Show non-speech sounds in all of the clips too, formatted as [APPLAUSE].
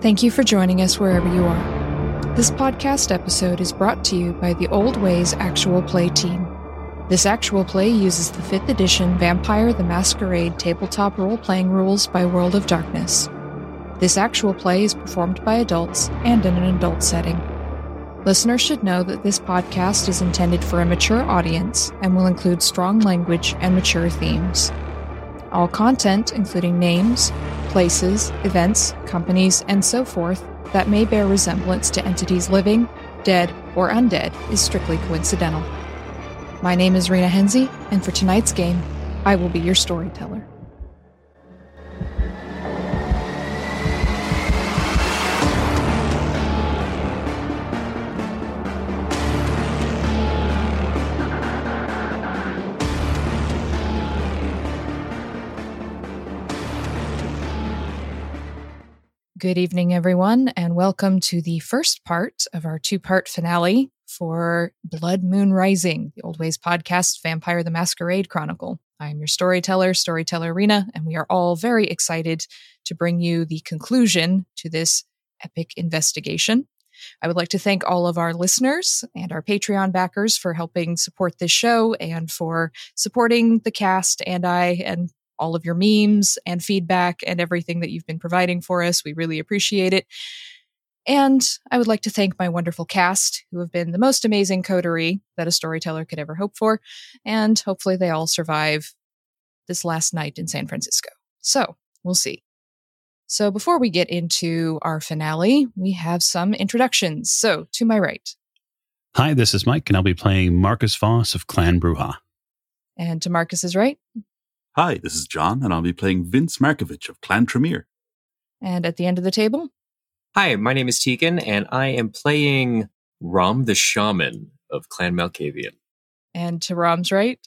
Thank you for joining us wherever you are. This podcast episode is brought to you by the Old Ways Actual Play team. This actual play uses the 5th edition Vampire the Masquerade tabletop role playing rules by World of Darkness. This actual play is performed by adults and in an adult setting. Listeners should know that this podcast is intended for a mature audience and will include strong language and mature themes. All content, including names, places, events, companies, and so forth, that may bear resemblance to entities living, dead, or undead, is strictly coincidental. My name is Rena Henze, and for tonight's game, I will be your storyteller. Good evening, everyone, and welcome to the first part of our two part finale for Blood Moon Rising, the Old Ways podcast, Vampire the Masquerade Chronicle. I am your storyteller, Storyteller Rena, and we are all very excited to bring you the conclusion to this epic investigation. I would like to thank all of our listeners and our Patreon backers for helping support this show and for supporting the cast and I and all of your memes and feedback and everything that you've been providing for us. We really appreciate it. And I would like to thank my wonderful cast, who have been the most amazing coterie that a storyteller could ever hope for. And hopefully they all survive this last night in San Francisco. So we'll see. So before we get into our finale, we have some introductions. So to my right. Hi, this is Mike, and I'll be playing Marcus Voss of Clan Brujah. And to Marcus's right. Hi, this is John, and I'll be playing Vince Markovich of Clan Tremere. And at the end of the table. Hi, my name is Tegan, and I am playing Rom the Shaman of Clan Malkavian. And to Rom's right.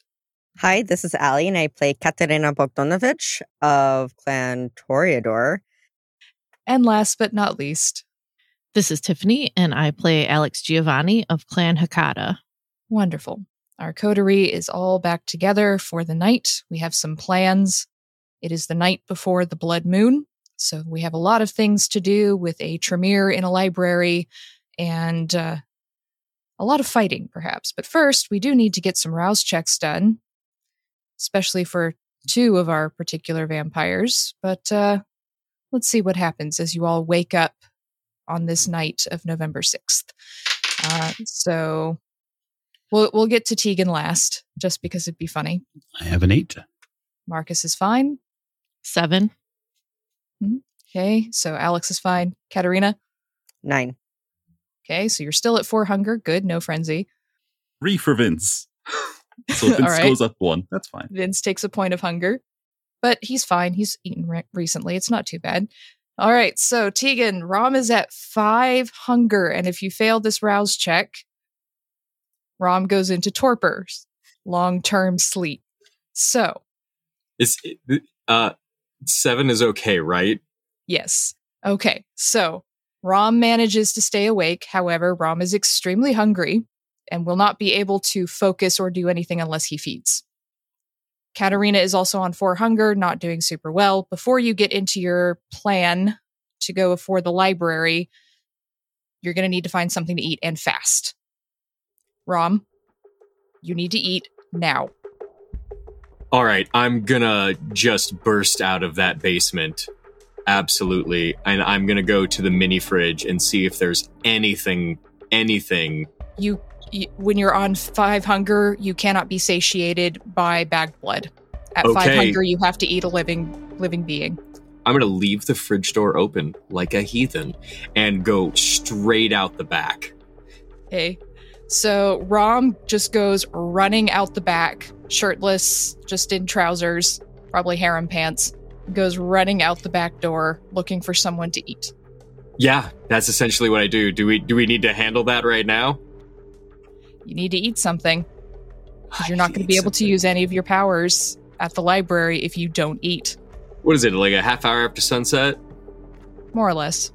Hi, this is Ali, and I play Katerina Bogdanovich of Clan Toreador. And last but not least, This is Tiffany, and I play Alex Giovanni of Clan Hecata. wonderful. Our coterie is all back together for the night. We have some plans. It is the night before the blood moon, so we have a lot of things to do with a Tremere in a library and uh, a lot of fighting, perhaps. But first, we do need to get some rouse checks done, especially for two of our particular vampires. But uh, let's see what happens as you all wake up on this night of November 6th. Uh, so we'll, we'll get to Tegan last, just because it'd be funny. I have an eight. Marcus is fine. Seven. Mm-hmm. Okay, so Alex is fine. Katerina. Nine. Okay, so you're still at four hunger. Good, no frenzy. Three for Vince. [LAUGHS] so Vince All right. goes up one. That's fine. Vince takes a point of hunger, but he's fine. He's eaten re- recently. It's not too bad. All right, so Tegan, Rom is at five hunger, and if you fail this rouse check, Rom goes into torpor, long term sleep. So, Is uh seven is okay, right? yes. Okay, so Rom manages to stay awake. However, Rom is extremely hungry and will not be able to focus or do anything unless he feeds. Katerina is also on four hunger, not doing super well. Before you get into your plan to go for the library, you're going to need to find something to eat and fast. Rom, you need to eat now. All right, I'm gonna just burst out of that basement. Absolutely. And I'm gonna go to the mini fridge and see if there's anything, anything. You, you when you're on five hunger, you cannot be satiated by bagged blood. At five hunger, you have to eat a living living being. I'm gonna leave the fridge door open like a heathen and go straight out the back. Okay. So Rom just goes running out the back, shirtless, just in trousers, probably harem pants, goes running out the back door looking for someone to eat. Yeah, that's essentially what I do. Do we do we need to handle that right now? You need to eat something because you're not going to be able to use any of your powers at the library if you don't eat, What is it? Like a half hour after sunset? more or less.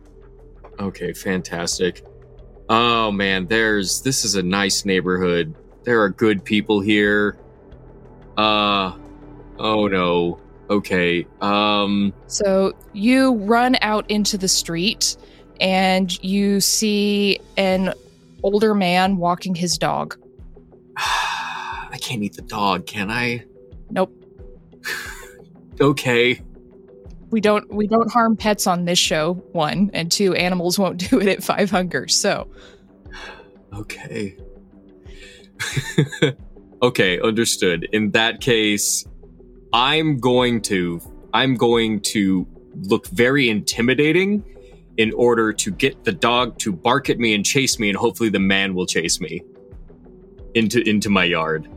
Okay, fantastic. Oh man, there's this is a nice neighborhood. There are good people here. Uh oh no. Okay. Um. So you run out into the street and you see an older man walking his dog. [SIGHS] I can't eat the dog, can I? Nope. [SIGHS] Okay. We don't we don't harm pets on this show. One and two, animals won't do it at five hunger. So Okay. [LAUGHS] okay, understood. In that case, I'm going to I'm going to look very intimidating in order to get the dog to bark at me and chase me and hopefully the man will chase me into into my yard.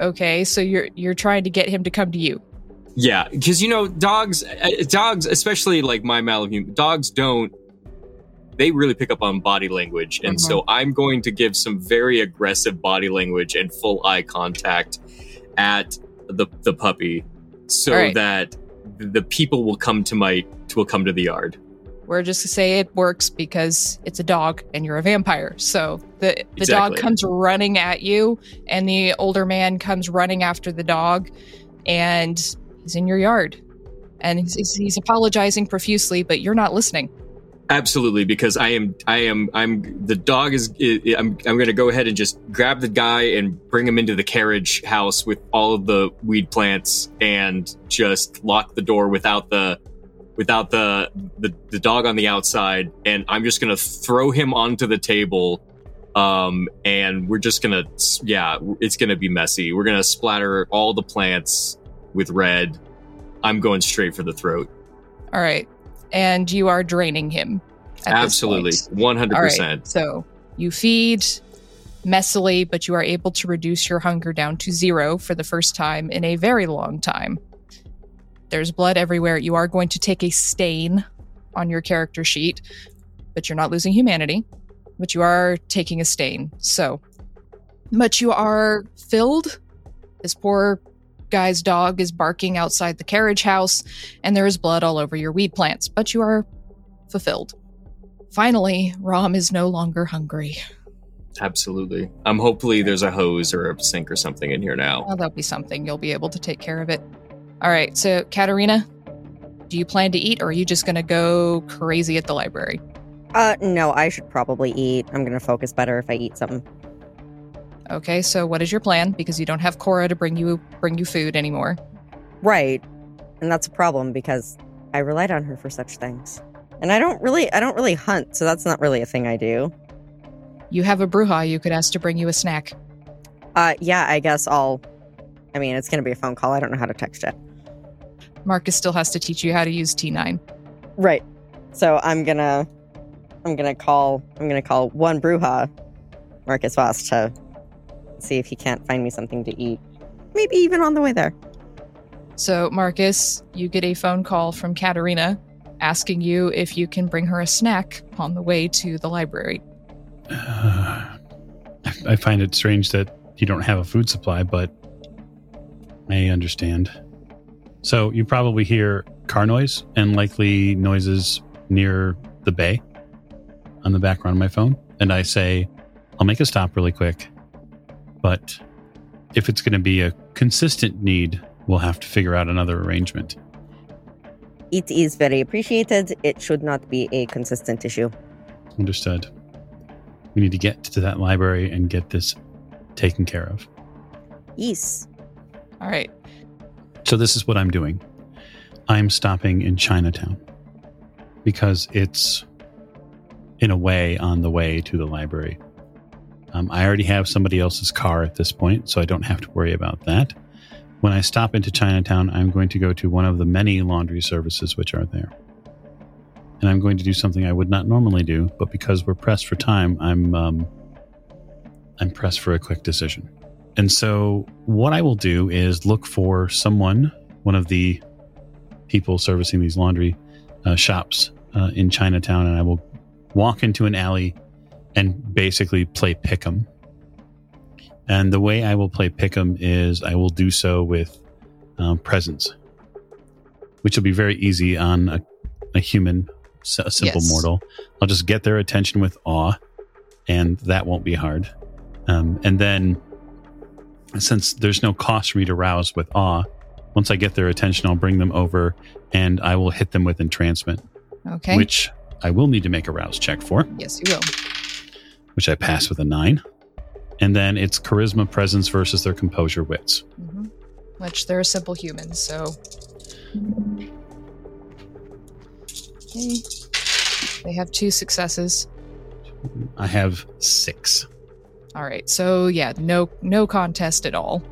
okay, so you're you're trying to get him to come to you. Yeah, because you know dogs, uh, dogs, especially like my Malamute, dogs don't. They really pick up on body language, and so I'm going to give some very aggressive body language and full eye contact at the the puppy, so right. that the people will come to my will come to the yard. We're just to say it works because it's a dog and you're a vampire. So the the dog comes running at you, and the older man comes running after the dog, and he's in your yard, and he's, he's, apologizing profusely, but you're not listening. Absolutely, because I am, I am, I'm. The dog is. I'm. I'm going to go ahead and just grab the guy and bring him into the carriage house with all of the weed plants and just lock the door without the, without the the, the dog on the outside. And I'm just going to throw him onto the table. Um, and we're just gonna, yeah, it's gonna be messy. We're gonna splatter all the plants with red. I'm going straight for the throat. All right, and you are draining him. Absolutely, point. one hundred All right, percent. so you feed messily, but you are able to reduce your hunger down to zero for the first time in a very long time. There's blood everywhere. You are going to take a stain on your character sheet, but you're not losing humanity, but you are taking a stain. So, but you are filled. This poor guy's dog is barking outside the carriage house, and there is blood all over your weed plants, but you are fulfilled. Finally, Rom is no longer hungry. Absolutely. Um, hopefully there's a hose or a sink or something in here now. Well, that'll be something. You'll be able to take care of it. All right. So, Katerina, do you plan to eat or are you just going to go crazy at the library? Uh, no, I should probably eat. I'm gonna focus better if I eat something. Okay. So, what is your plan? Because you don't have Cora to bring you bring you food anymore. Right. And that's a problem because I relied on her for such things. And I don't really I don't really hunt, so that's not really a thing I do. You have a Brujah you could ask to bring you a snack. Uh yeah, I guess I'll I mean, it's going to be a phone call. I don't know how to text yet. Marcus still has to teach you how to use T9. Right. So I'm to I'm to call I'm going to call one Brujah Marcus Voss to see if he can't find me something to eat. Maybe even on the way there. So, Marcus, you get a phone call from Katerina asking you if you can bring her a snack on the way to the library. Uh, [SIGHS] I- I find it strange that you don't have a food supply, but I understand. So you probably hear car noise and likely noises near the bay on the background of my phone. And I say, I'll make a stop really quick. But if it's going to be a consistent need, we'll have to figure out another arrangement. It is very appreciated. It should not be a consistent issue. Understood. We need to get to that library and get this taken care of. Yes. All right. So this is what I'm doing. I'm stopping in Chinatown because it's in a way on the way to the library. Um, I already have somebody else's car at this point, so I don't have to worry about that. When I stop into Chinatown, I'm going to go to one of the many laundry services which are there. And I'm going to do something I would not normally do, but because we're pressed for time, I'm um, I'm pressed for a quick decision. And so, what I will do is look for someone, one of the people servicing these laundry uh, shops uh, in Chinatown, and I will walk into an alley and basically play pick'em. And the way I will play pick'em is I will do so with um, presence, which will be very easy on a, a human, a simple Yes. mortal. I'll just get their attention with awe, and that won't be hard. Um, and then since there's no cost for me to rouse with awe, Once I get their attention, I'll bring them over and I will hit them with entrancement, Okay. which I will need to make a rouse check for, yes, you will. Which I pass with a nine. And then it's charisma, presence versus their composure, wits. hmm Which they're a simple humans, so. Okay. They have two successes. I have six. All right, so yeah, no no contest at all.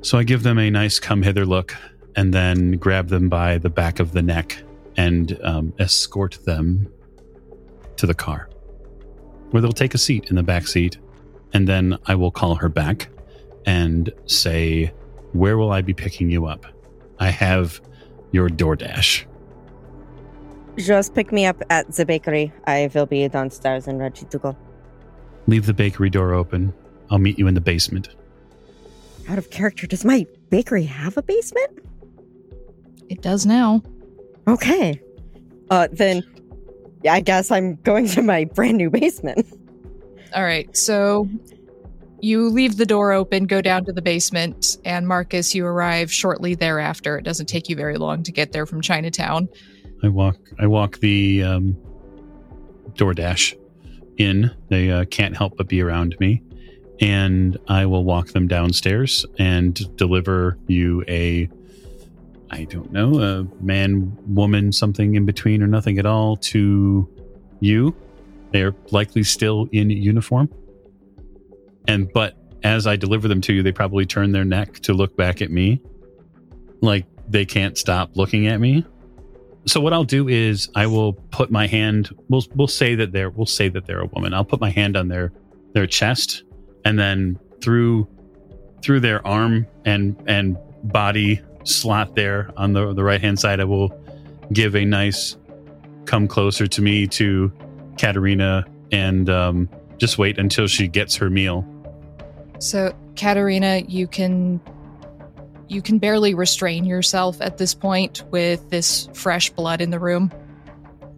So I give them a nice come hither look and then grab them by the back of the neck and um, escort them to the car where they'll take a seat in the back seat. And then I will call her back and say, Where will I be picking you up? I have your DoorDash. Just pick me up at the bakery. I will be downstairs and ready to go. Leave the bakery door open. I'll meet you in the basement. Out of character, does my bakery have a basement? It does now. Okay. Uh, then yeah, I guess I'm going to my [LAUGHS] brand new basement. All right, so you leave the door open, go down to the basement, and Marcus, you arrive shortly thereafter. It doesn't take you very long to get there from Chinatown. I walk I walk the um, DoorDash in. They uh, can't help but be around me, and I will walk them downstairs and deliver you a I don't know a man woman something in between or nothing at all to you. They're likely still in uniform, and but as I deliver them to you, they probably turn their neck to look back at me, like they can't stop looking at me so what I'll do is I will put my hand. We'll we'll say that they're we'll say that they're a woman. I'll put my hand on their their chest, and then through through their arm and and body slot there on the the right hand side, I will give a nice come closer to me to Katerina and um, just wait until she gets her meal. So, Katerina, you can you can barely restrain yourself at this point with this fresh blood in the room.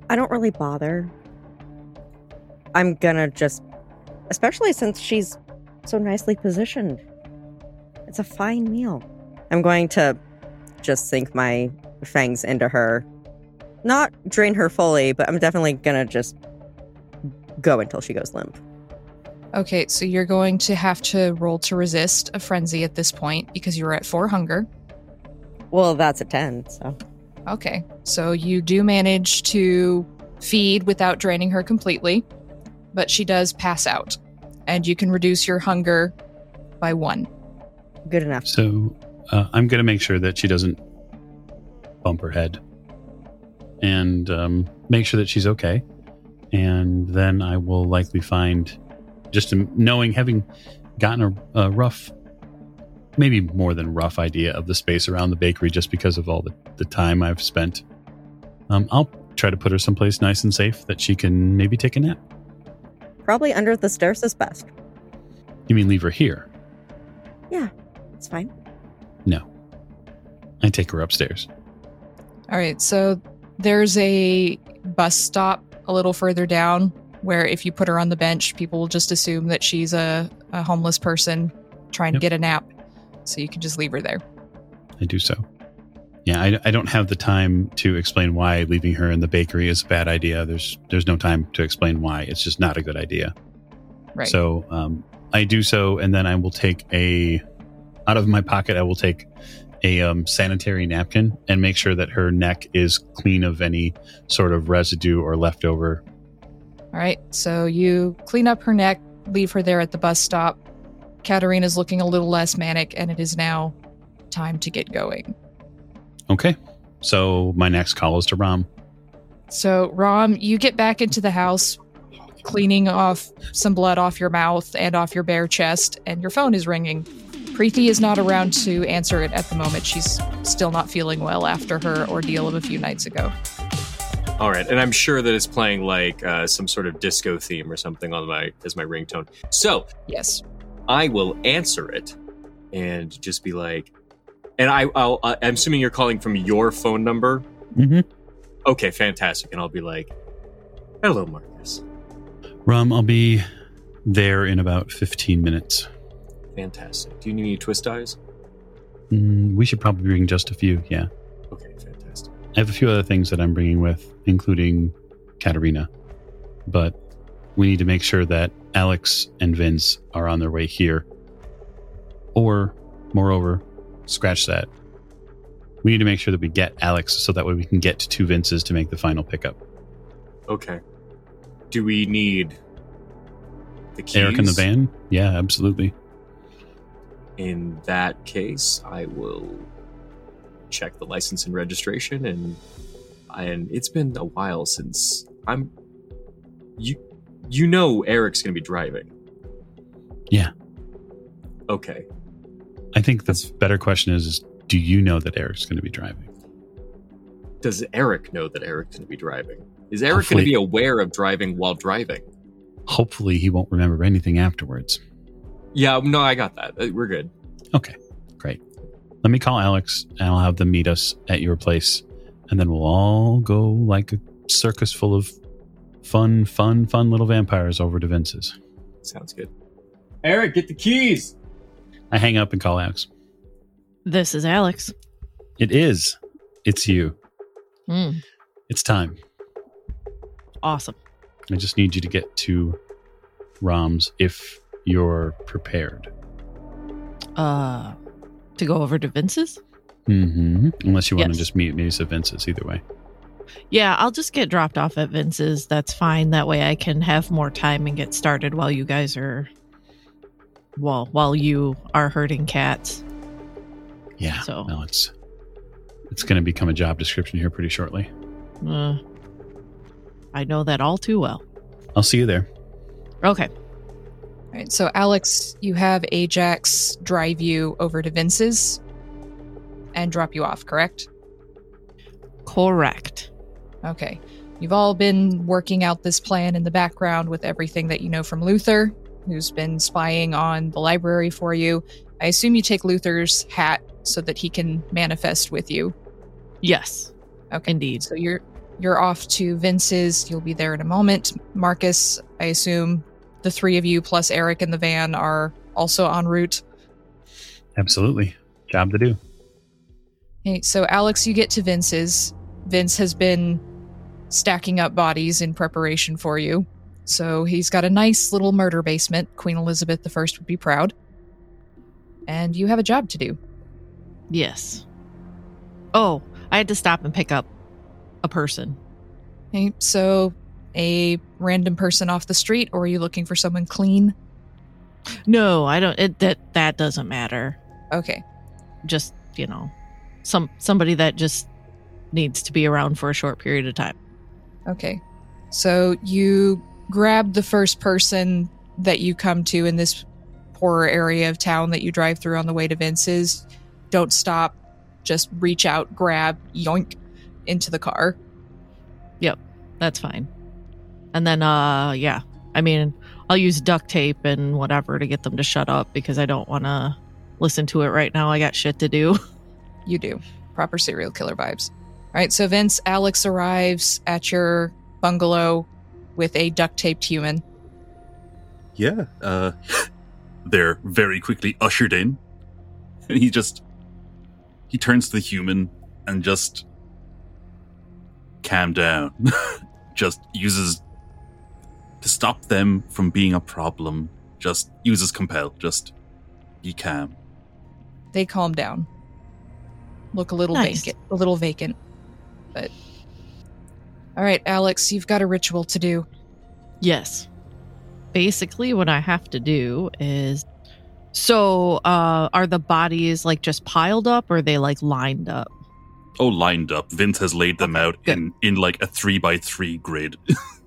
I don't really bother. I'm gonna just, especially since she's so nicely positioned. It's a fine meal. I'm going to just sink my fangs into her. Not drain her fully, but I'm definitely gonna just go until she goes limp. Okay, so you're going to have to roll to resist a frenzy at this point because you're at four hunger. Well, that's a 10, so. Okay, so you do manage to feed without draining her completely, but she does pass out, and you can reduce your hunger by one. Good enough. So uh, I'm going to make sure that she doesn't bump her head and um, make sure that she's okay. And then I will likely find, just knowing, having gotten a, a rough, maybe more than rough idea of the space around the bakery just because of all the, the time I've spent, um, I'll try to put her someplace nice and safe that she can maybe take a nap. Probably under the stairs is best. You mean leave her here? Yeah, it's fine. No. I take her upstairs. All right, so there's a bus stop a little further down where if you put her on the bench, people will just assume that she's a, a homeless person trying Yep. to get a nap. So you can just leave her there. I do so. Yeah, I, I don't have the time to explain why leaving her in the bakery is a bad idea. There's there's no time to explain why. It's just not a good idea. Right. So um, I do so, and then I will take a out of my pocket. I will take a um, sanitary napkin and make sure that her neck is clean of any sort of residue or leftover. All right, so you clean up her neck, leave her there at the bus stop. Katerina's looking a little less manic, and it is now time to get going. Okay. So my next call is to Rom. So, Rom, you get back into the house, cleaning off some blood off your mouth and off your bare chest, and your phone is ringing. Preeti is not around to answer it at the moment. She's still not feeling well after her ordeal of a few nights ago. All right, and I'm sure that it's playing like uh, some sort of disco theme or something on my as my ringtone. So Yes. I will answer it and just be like, and I, I'll, uh, I'm assuming you're calling from your phone number. Mm-hmm. Okay, fantastic. And I'll be like, hello, Marcus. Rom, I'll be there in about 15 minutes. Fantastic. Do you need any twist ties? Mm, we should probably bring just a few. Yeah, Okay, fantastic. I have a few other things that I'm bringing with, including Katerina, but we need to make sure that Alex and Vince are on their way here. Or, moreover, scratch that. We need to make sure that we get Alex so that way we can get to two Vinces to make the final pickup. Okay. Do we need the keys? Eric in the van? Yeah, absolutely. In that case, I will check the license and registration and and it's been a while since I'm you you know Eric's going to be driving. Yeah. Okay. I think the better question is, is do you know that Eric's going to be driving? Does Eric know that Eric's going to be driving? Is Eric going to be aware of driving while driving? Hopefully, he won't remember anything afterwards. Yeah, no, I got that. Uh, We're good. Okay, great. Let me call Alex and I'll have them meet us at your place. And then we'll all go like a circus full of fun, fun, fun little vampires over to Vince's. Sounds good. Eric, get the keys. I hang up and call Alex. This is Alex. It is. It's you. Mm, It's time. awesome. I just need you to get to Rom's if you're prepared. Uh, to go over to Vince's? Mm-hmm. Unless you want to just meet me at Vince's, either way. Yeah, I'll just get dropped off at Vince's. That's fine. That way I can have more time and get started while you guys are well, while you are herding cats. Yeah. So- No, it's it's going to become a job description here pretty shortly. Uh, I know that all too well. I'll see you there. Okay. All right, so Alex, you have Ajax drive you over to Vince's and drop you off, correct? Correct. Okay. You've all been working out this plan in the background with everything that you know from Luther, who's been spying on the library for you. I assume you take Luther's hat so that he can manifest with you. Yes, Okay. indeed. So you're you're off to Vince's. You'll be there in a moment. Marcus, I assume the three of you plus Eric in the van are also en route. Absolutely. Job to do. Okay, so Alex, you get to Vince's. Vince has been stacking up bodies in preparation for you. So he's got a nice little murder basement. Queen Elizabeth I would be proud. And you have a job to do. Yes. Oh, I had to stop and pick up a person. Okay, so a random person off the street, or are you looking for someone clean? No, I don't. It, that that doesn't matter. Okay. Just you know, some somebody that just needs to be around for a short period of time. Okay. So you grab the first person that you come to in this poorer area of town that you drive through on the way to Vince's. Don't stop. Just reach out, grab, yoink into the car. Yep, that's fine. And then, uh, yeah, I mean, I'll use duct tape and whatever to get them to shut up because I don't want to listen to it right now. I got shit to do. [LAUGHS] You do. Proper serial killer vibes. All right. So Vince, Alex arrives at your bungalow with a duct taped human. Yeah. Uh, [LAUGHS] they're very quickly ushered in. And [LAUGHS] he just. He turns to the human and just. Calm down. just uses. To stop them from being a problem, just uses compel. Just be calm. They calm down. Look a little Nice. vacant, a little vacant. But all right, Alex, you've got a ritual to do. Yes. Basically, what I have to do is. So, uh, are the bodies like just piled up or are they like lined up? Oh, lined up. Vince has laid them Okay, out good. in, in like a three by three grid. [LAUGHS]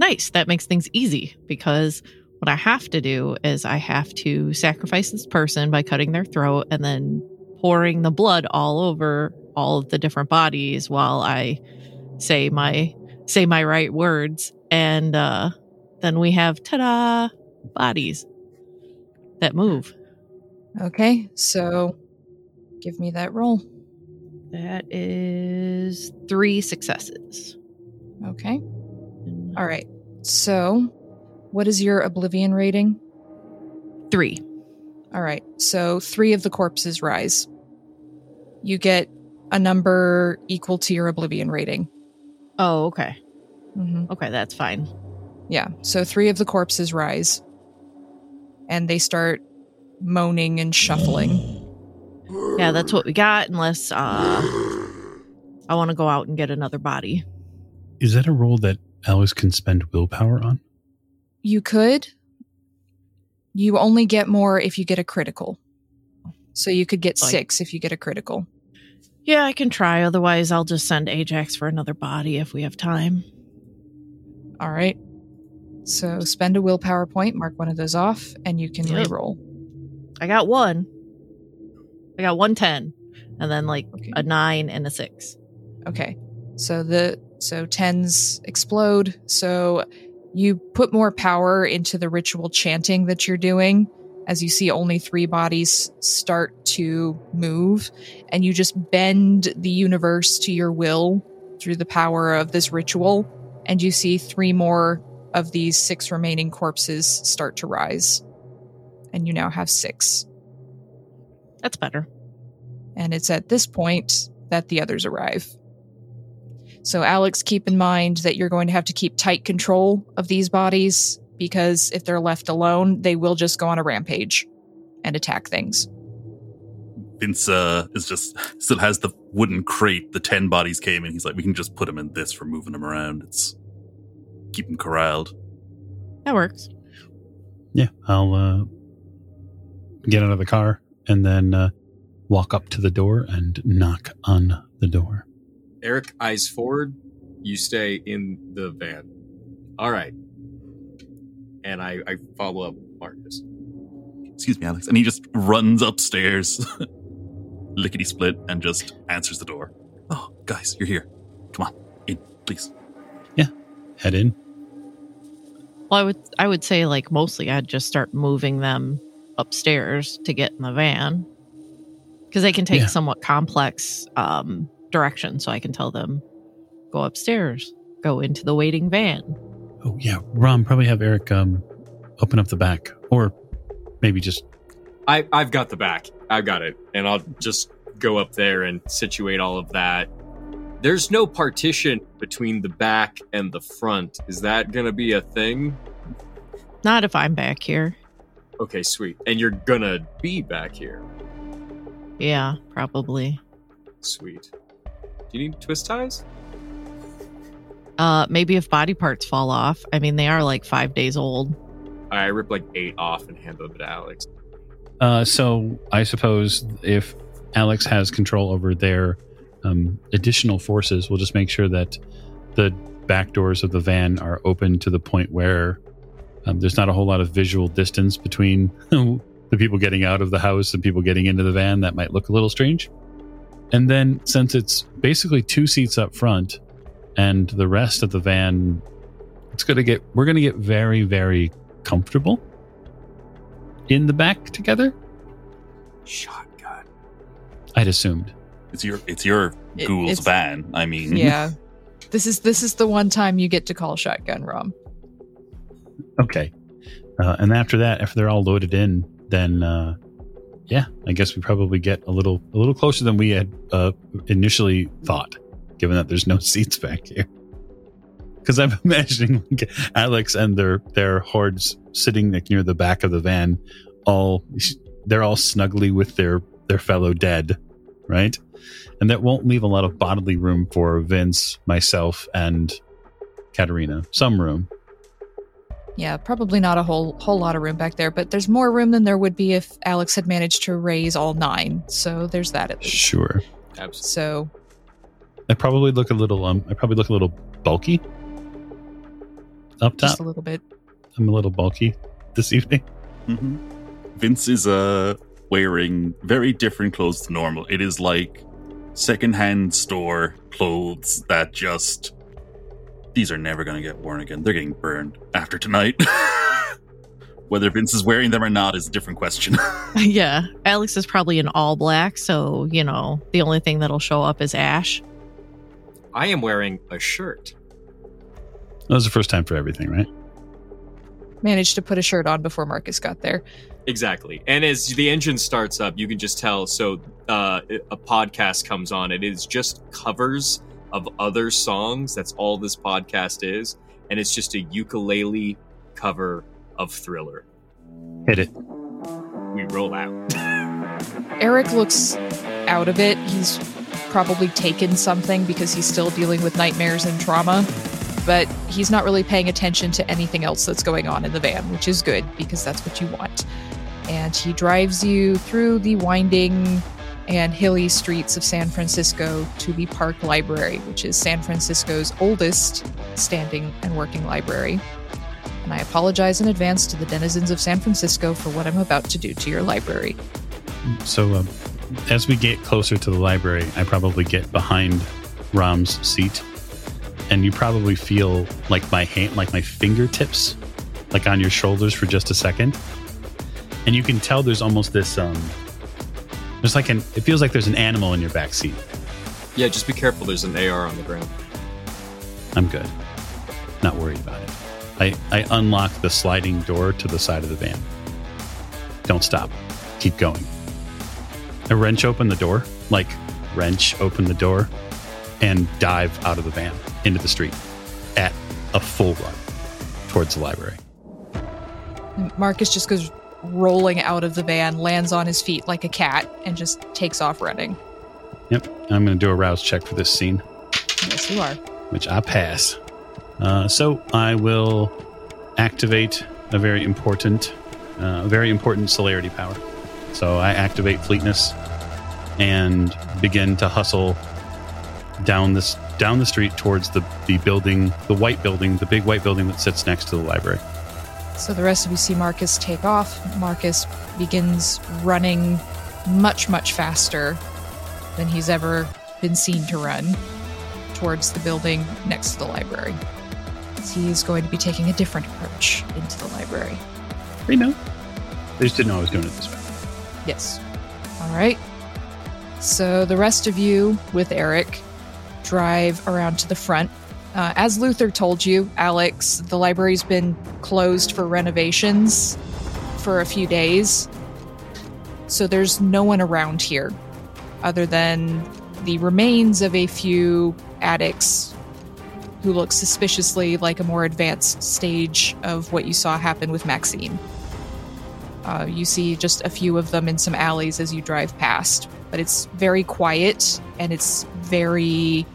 Nice. That makes things easy because what I have to do is I have to sacrifice this person by cutting their throat and then pouring the blood all over all of the different bodies while I say my say my right words and uh then we have ta-da bodies that move. Okay, so give me that roll. That is 3 successes. Okay. All right. So, what is your oblivion rating? 3. All right. So, three of the corpses rise. you get a number equal to your oblivion rating. Oh, okay. hmm Okay, that's fine. Yeah. So three of the corpses rise and they start moaning and shuffling. Yeah, that's what we got, unless uh I want to go out and get another body. Is that a roll that Alice can spend willpower on? You could. You only get more if you get a critical. So you could get Like- six if you get a critical. Yeah, I can try. Otherwise, I'll just send Ajax for another body if we have time. All right. So spend a willpower point, mark one of those off, and you can Yep. reroll. I got one. I got one ten, and then like Okay. a nine and a six. Okay. So the so tens explode. So you put more power into the ritual chanting that you're doing as you see only three bodies start to move and you just bend the universe to your will through the power of this ritual and you see three more of these six remaining corpses start to rise. And you now have 6. That's better. And it's at this point that the others arrive. So, Alex, keep in mind that you're going to have to keep tight control of these bodies because if they're left alone, they will just go on a rampage and attack things. Vince uh, is just [LAUGHS] still has the wooden crate. The ten bodies came in. He's like, we can just put them in this for moving them around. It's keep them corralled. That works. Yeah, I'll uh, get out of the car and then uh, walk up to the door and knock on the door. Eric eyes forward. You stay in the van. All right. And I, I follow up Marcus. Excuse me, Alex. And he just runs upstairs, [LAUGHS] lickety split, and just answers the door. Oh, guys, you're here. Come on, in, please. Yeah, head in. Well, I would I would say like mostly I'd just start moving them upstairs to get in the van because they can take Yeah. somewhat complex um, directions. So I can tell them go upstairs, go into the waiting van. Oh yeah, Rom, probably have Eric um, open up the back, or maybe just I, I've got the back. I've got it. And I'll just go up there and situate all of that. There's no partition between the back and the front. Is that going to be a thing? Not if I'm back here. Okay, sweet. And you're going to be back here. Yeah, probably. Sweet. Do you need twist ties? Uh, maybe if body parts fall off. I mean, they are like five days old. I rip like eight off and hand them to Alex. Uh, so I suppose if Alex has control over their um, additional forces, we'll just make sure that the back doors of the van are open to the point where um, there's not a whole lot of visual distance between [LAUGHS] the people getting out of the house and people getting into the van. That might look a little strange. And then, since it's basically two seats up front, and the rest of the van, it's gonna get we're gonna get very very comfortable in the back together. Shotgun. I'd assumed. It's your it's your It- ghoul's it's- van. I mean, Yeah. [LAUGHS] this is this is the one time you get to call shotgun rom. Okay. Uh, and after that, after they're all loaded in, then uh, yeah, I guess we probably get a little a little closer than we had uh, initially thought, given that there's no [LAUGHS] seats back here. Because I'm [LAUGHS] imagining like, Alex and their their hordes sitting like, near the back of the van, all they're all snugly with their their fellow dead, right? And that won't leave a lot of bodily room for Vince, myself, and Katerina. Some room, Yeah, probably not a whole whole lot of room back there, but there's more room than there would be if Alex had managed to raise all nine. So there's that at least. Sure. Absolutely. So I probably look a little um I probably look a little bulky. Up top. just a little bit. I'm a little bulky this evening. hmm Vince is uh wearing very different clothes to normal. It is like secondhand store clothes that just these are never going to get worn again. They're getting burned after tonight. [LAUGHS] Whether Vince is wearing them or not is a different question. [LAUGHS] yeah, Alex is probably in all black, so you know the only thing that'll show up is ash. I am wearing a shirt. That was the first time for everything, right? managed to put a shirt on before Marcus got there. Exactly. And as the engine starts up, you can just tell. So uh, a podcast comes on. It is just covers of other songs. That's all this podcast is. And it's just a ukulele cover of Thriller. Hit it. We roll out. Eric looks out of it. He's probably taken something because he's still dealing with nightmares and trauma, but he's not really paying attention to anything else that's going on in the van, which is good because that's what you want. And he drives you through the winding and hilly streets of San Francisco to the Park Library, which is San Francisco's oldest standing and working library. And I apologize in advance to the denizens of San Francisco for what I'm about to do to your library. So, um, as we get closer to the library, I probably get behind Rom's seat, and you probably feel like my hand, like my fingertips, like on your shoulders for just a second, and you can tell there's almost this um, there's like an it feels like there's an animal in your back seat. Yeah, just be careful. There's an AR on the ground. I'm good, not worried about it. I I unlock the sliding door to the side of the van. Don't stop, keep going. I wrench open the door, like wrench open the door, and dive out of the van into the street at a full run towards the library. Marcus just goes rolling out of the van, lands on his feet like a cat, and just takes off running. Yep, I'm going to do a rouse check for this scene, Yes, you are. which I pass. Uh, so I will activate a very important, uh, very important celerity power. So I activate fleetness and begin to hustle down this down the street towards the the building, the white building, the big white building that sits next to the library. So the rest of you see Marcus take off. Marcus begins running much, much faster than he's ever been seen to run towards the building next to the library. He's going to be taking a different approach into the library. Know. They just didn't know I was doing it this way. Yes. All right. So the rest of you with Eric drive around to the front. Uh, as Luther told you, Alex, the library's been closed for renovations for a few days. So there's no one around here other than the remains of a few addicts who look suspiciously like a more advanced stage of what you saw happen with Maxine. Uh, you see just a few of them in some alleys as you drive past, but it's very quiet and it's very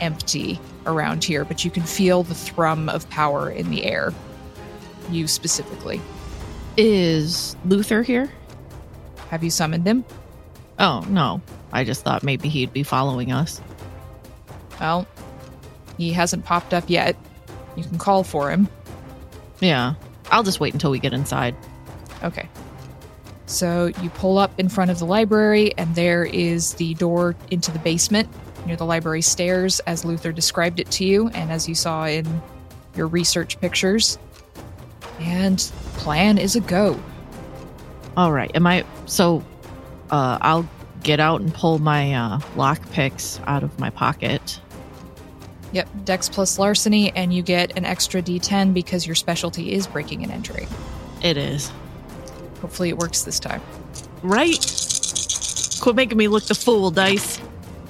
empty around here. But you can feel the thrum of power in the air. You specifically. Is Luther here? Have you summoned him? Oh, no. I just thought maybe he'd be following us. Well, he hasn't popped up yet. You can call for him. Yeah. I'll just wait until we get inside. Okay. So you pull up in front of the library, and there is the door into the basement near the library stairs, as Luther described it to you, and as you saw in your research pictures. And plan is a go. All right. Am I so uh I'll get out and pull my uh lock picks out of my pocket. Yep, Dex plus larceny, and you get an extra d10 because your specialty is breaking and entering. It is. Hopefully, it works this time. Right? Quit making me look the fool, dice.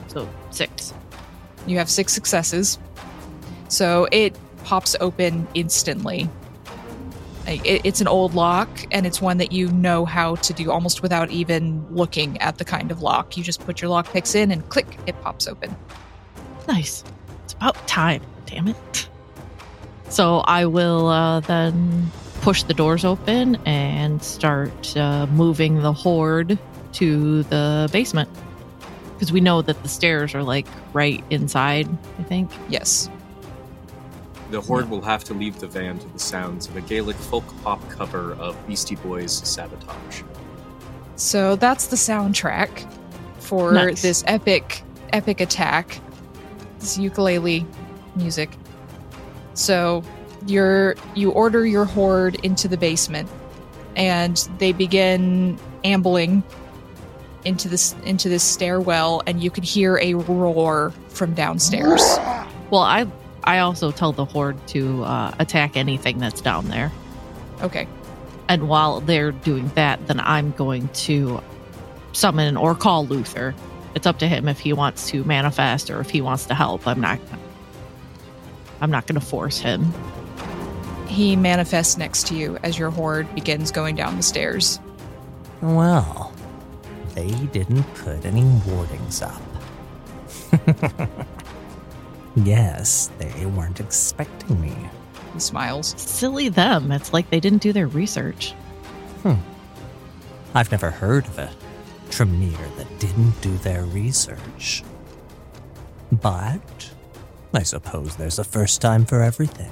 So, 6. You have six successes. So it pops open instantly. It- It's an old lock, and it's one that you know how to do almost without even looking at the kind of lock. You just put your lock picks in, and click, it pops open. Nice. It's about time. Damn it. So I will uh, then push the doors open and start uh, moving the horde to the basement. Because we know that the stairs are like right inside, I think. Yes. The horde will have to leave the van to the sounds of a Gaelic folk pop cover of Beastie Boys' Sabotage. So that's the soundtrack for Nice. this epic, epic attack. This ukulele music. So you're you order your horde into the basement, and they begin ambling into this into this stairwell, and you can hear a roar from downstairs. Well, I I also tell the horde to uh, attack anything that's down there. Okay. And while they're doing that, then I'm going to summon or call Luther. It's up to him if he wants to manifest or if he wants to help. I'm not I'm not going to force him. He manifests next to you as your horde begins going down the stairs. Well, they didn't put any wardings up. [LAUGHS] yes, they weren't expecting me. He smiles. Silly them. It's like they didn't do their research. Hmm. I've never heard of a Tremere that didn't do their research. But I suppose there's a first time for everything.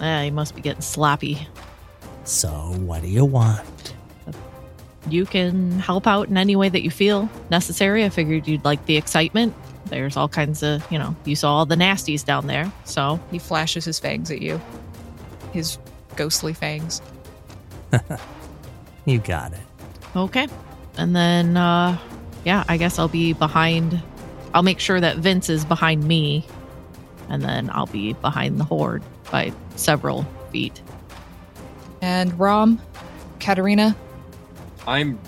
Eh, he must be getting sloppy. So, what do you want? You can help out in any way that you feel necessary. I figured you'd like the excitement. There's all kinds of, you know, you saw all the nasties down there. So He flashes his fangs at you. His ghostly fangs. [LAUGHS] You got it. Okay. And then, uh, yeah, I guess I'll be behind. I'll make sure that Vince is behind me. And then I'll be behind the horde by several feet. And Rom, Katerina, I'm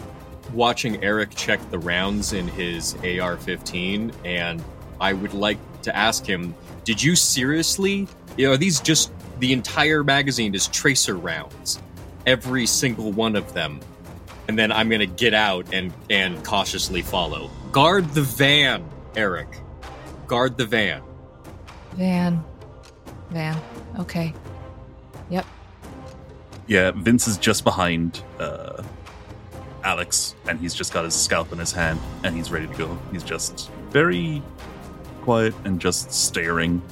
watching Eric check the rounds in his AR 15, and I would like to ask him Did you seriously? Are these just the entire magazine is tracer rounds? Every single one of them. And then I'm going to get out and, and cautiously follow. Guard the van, Eric. Guard the van. Van. Van. Okay. Yep. Yeah, Vince is just behind uh, Alex, and he's just got his scalp in his hand, and he's ready to go. He's just very quiet and just staring.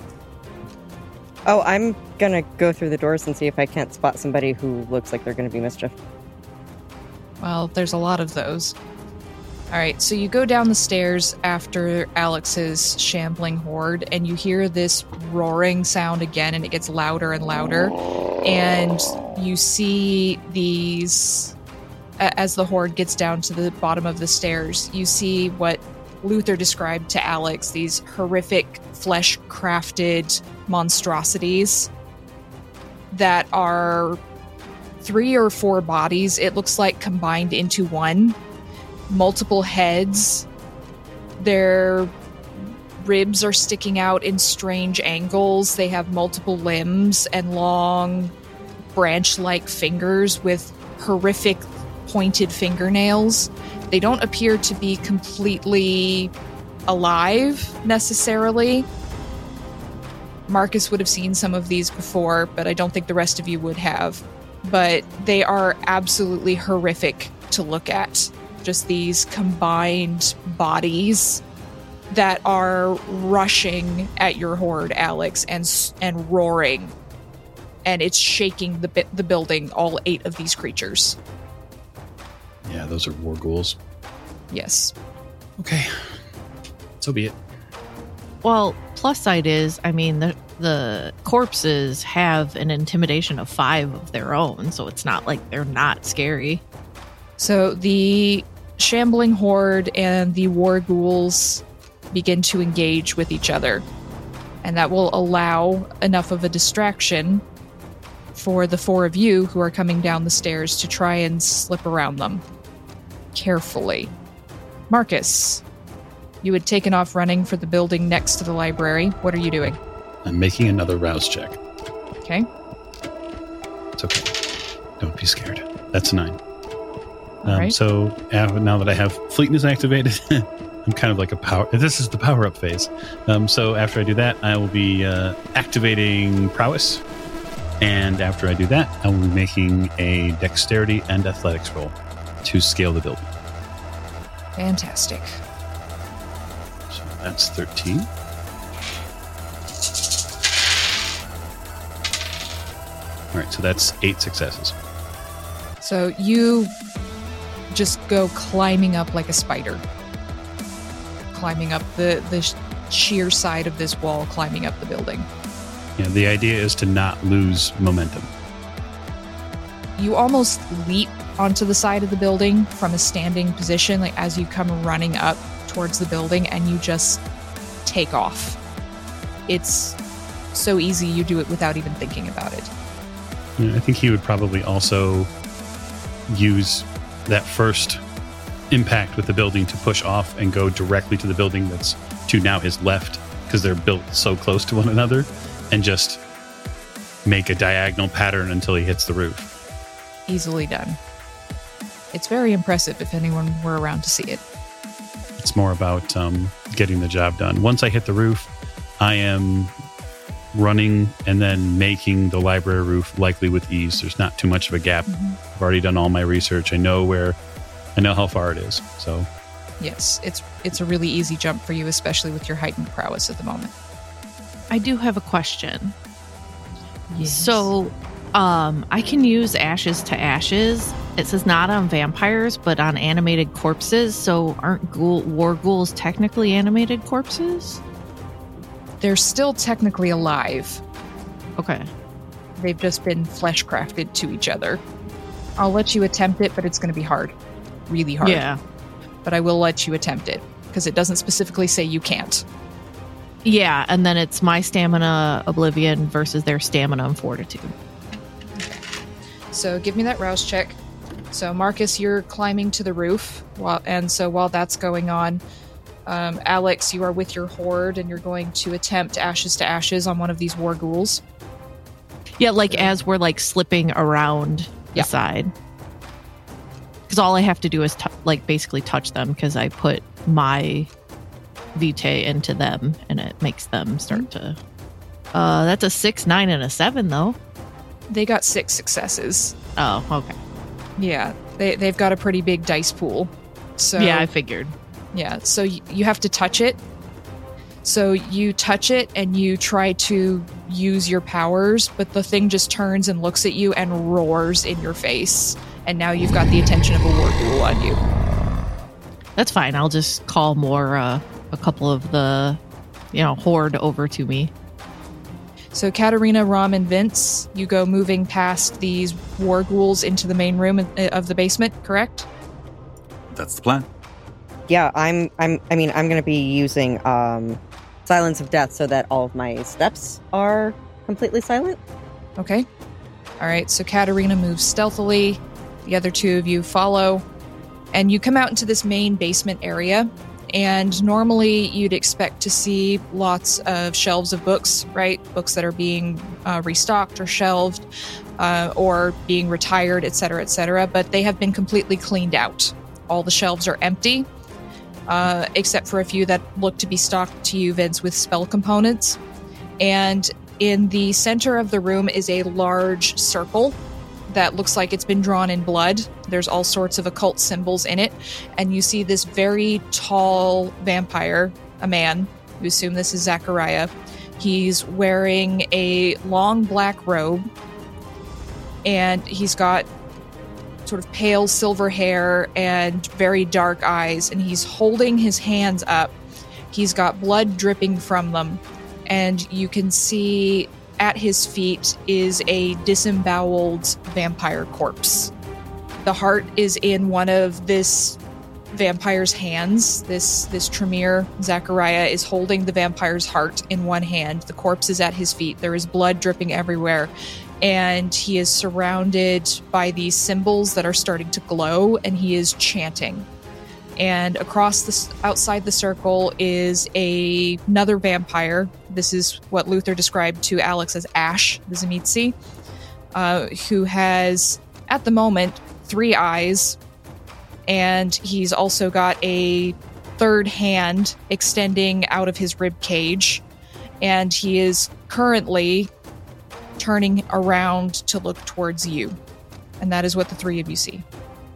Oh, I'm gonna go through the doors and see if I can't spot somebody who looks like they're gonna be mischief. Well, there's a lot of those. All right, so you go down the stairs after Alex's shambling horde, and you hear this roaring sound again, and it gets louder and louder. And you see these, a- as the horde gets down to the bottom of the stairs, you see what Luther described to Alex these horrific, flesh crafted monstrosities that are three or four bodies, it looks like combined into one. Multiple heads. Their ribs are sticking out in strange angles. They have multiple limbs and long, branch like fingers with horrific pointed fingernails. They don't appear to be completely alive necessarily. Marcus would have seen some of these before, but I don't think the rest of you would have but they are absolutely horrific to look at. Just these combined bodies that are rushing at your horde, Alex, and and roaring, and it's shaking the the building. All eight of these creatures. Yeah, those are war ghouls. Yes. Okay. So be it. Well, plus side is, I mean, the the corpses have an intimidation of five of their own, so it's not like they're not scary. So the shambling horde and the war ghouls begin to engage with each other. And that will allow enough of a distraction for the four of you who are coming down the stairs to try and slip around them carefully. Marcus, you had taken off running for the building next to the library. What are you doing? I'm making another rouse check. Okay. It's okay. Don't be scared. That's a nine. Um, right. So uh, now that I have fleetness activated, [LAUGHS] I'm kind of like a power. This is the power up phase. Um, so after I do that, I will be uh, activating prowess, and after I do that, I will be making a dexterity and athletics roll to scale the building. Fantastic. So that's thirteen. All right, so that's eight successes. So you just go climbing up like a spider. Climbing up the, the sheer side of this wall, climbing up the building. Yeah, the idea is to not lose momentum. You almost leap onto the side of the building from a standing position, like as you come running up towards the building, and you just take off. It's so easy, you do it without even thinking about it. Yeah, I think he would probably also use that first impact with the building to push off and go directly to the building that's to now his left because they're built so close to one another and just make a diagonal pattern until he hits the roof. Easily done. It's very impressive if anyone were around to see it. It's more about um, getting the job done. Once I hit the roof, I am running and then making the library roof likely with ease. There's not too much of a gap. I've already done all my research. I know where, I know how far it is. So Yes, it's it's a really easy jump for you, especially with your heightened prowess at the moment. I do have a question. So, um, I can use ashes to ashes. It says not on vampires, but on animated corpses. So, aren't ghoul, war ghouls technically animated corpses? they're still technically alive. Okay. They've just been flesh crafted to each other. I'll let you attempt it, but it's going to be hard. Really hard. Yeah. But I will let you attempt it because it doesn't specifically say you can't. Yeah, and then it's my stamina oblivion versus their stamina and fortitude. So give me that rouse check. So Marcus, you're climbing to the roof, while, and so while that's going on, um, Alex, you are with your horde, and you're going to attempt ashes to ashes on one of these war ghouls. Yeah, like as we're like slipping around Yeah. the side. Because all I have to do is tou like basically touch them because I put my vitae into them and it makes them start to. Uh, that's a six, nine, and a seven though. They got six successes. Oh, okay. Yeah, they they've got a pretty big dice pool. So yeah, I figured. Yeah, so y- you have to touch it. So you touch it and you try to use your powers, but the thing just turns and looks at you and roars in your face. And now you've got the attention of a war ghoul on you. That's fine. I'll just call more uh, a couple of the, you know, horde over to me. So Katarina, Rom, and Vince, you go moving past these war ghouls into the main room of the basement, correct? That's the plan. Yeah, I'm. I'm. I mean, I'm going to be using um, silence of death so that all of my steps are completely silent. Okay. All right, so Katarina moves stealthily. The other two of you follow. And you come out into this main basement area. And normally you'd expect to see lots of shelves of books, right? Books that are being uh, restocked or shelved uh, or being retired, et cetera, et cetera. But they have been completely cleaned out. All the shelves are empty, uh, except for a few that look to be stocked to you, Vince, with spell components. And in the center of the room is a large circle that looks like it's been drawn in blood. There's all sorts of occult symbols in it. And you see this very tall vampire, a man. You assume this is Zachariah. He's wearing a long black robe and he's got sort of pale silver hair and very dark eyes. And he's holding his hands up. He's got blood dripping from them and you can see at his feet is a disemboweled vampire corpse. The heart is in one of this vampire's hands. This this Tremere Zachariah is holding the vampire's heart in one hand. The corpse is at his feet. There is blood dripping everywhere. And he is surrounded by these symbols that are starting to glow, and he is chanting and across the outside the circle is a, another vampire. This is what Luther described to Alex as Ash, the Tzimisce, uh, who has at the moment three eyes, and he's also got a third hand extending out of his rib cage, and he is currently turning around to look towards you, and that is what the three of you see.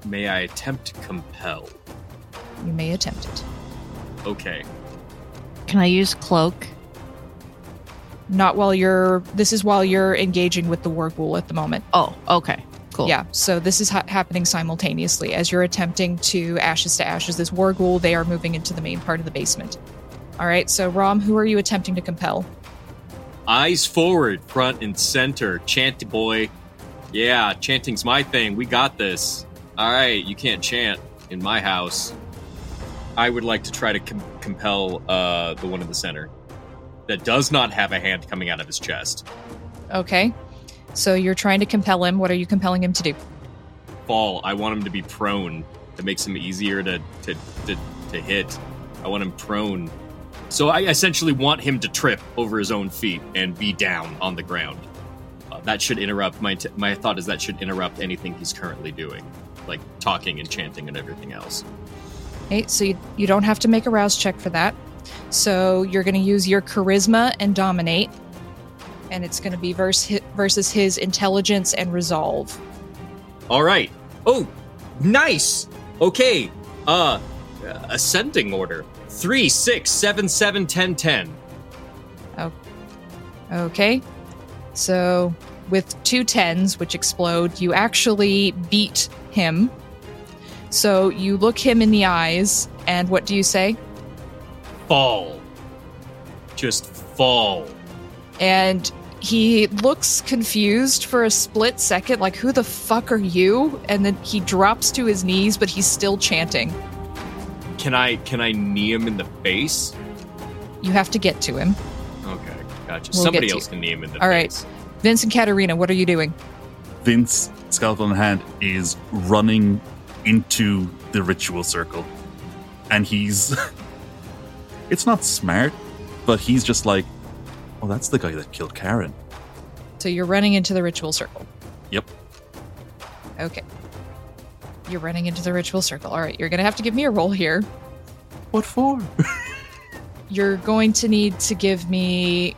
May I attempt compel? You may attempt it. Okay. Can I use cloak? Not while you're. This is while you're engaging with the war ghoul at the moment. Oh, okay. Cool. Yeah, so this is ha- happening simultaneously as you're attempting to ashes to ashes this war ghoul. They are moving into the main part of the basement. All right, so Rom, who are you attempting to compel? Eyes forward, front and center. Chanty boy. Yeah, chanting's my thing. We got this. All right, you can't chant in my house. I would like to try to com- compel uh, the one in the center that does not have a hand coming out of his chest. Okay, So you're trying to compel him. What are you compelling him to do? Fall. I want him to be prone. That makes him easier to to to, to hit. I want him prone. So I essentially want him to trip over his own feet and be down on the ground. Uh, that should interrupt my t- my thought is that should interrupt anything he's currently doing, like talking and chanting and everything else. Okay, so you, you don't have to make a rouse check for that. So you're going to use your charisma and dominate, and it's going to be versus versus his intelligence and resolve. All right. Oh, nice. Okay. Uh, ascending order. Three, six, seven, seven, ten, ten. Oh. Okay, so with two tens, which explode, you actually beat him. So you look him in the eyes, and what do you say? Fall. Just fall. And he looks confused for a split second, like, who the fuck are you? And then he drops to his knees, but he's still chanting. Can I can I knee him in the face? You have to get to him. Okay, gotcha. We'll Somebody get to else can knee him in the All right. face. All right. Vince and Katerina, what are you doing? Vince, scalpel in hand, is running into the ritual circle. And he's. [LAUGHS] it's not smart, but he's just like, oh, that's the guy that killed Karen. So you're running into the ritual circle. Yep. Okay. You're running into the ritual circle. All right, you're going to have to give me a roll here. What for? [LAUGHS] You're going to need to give me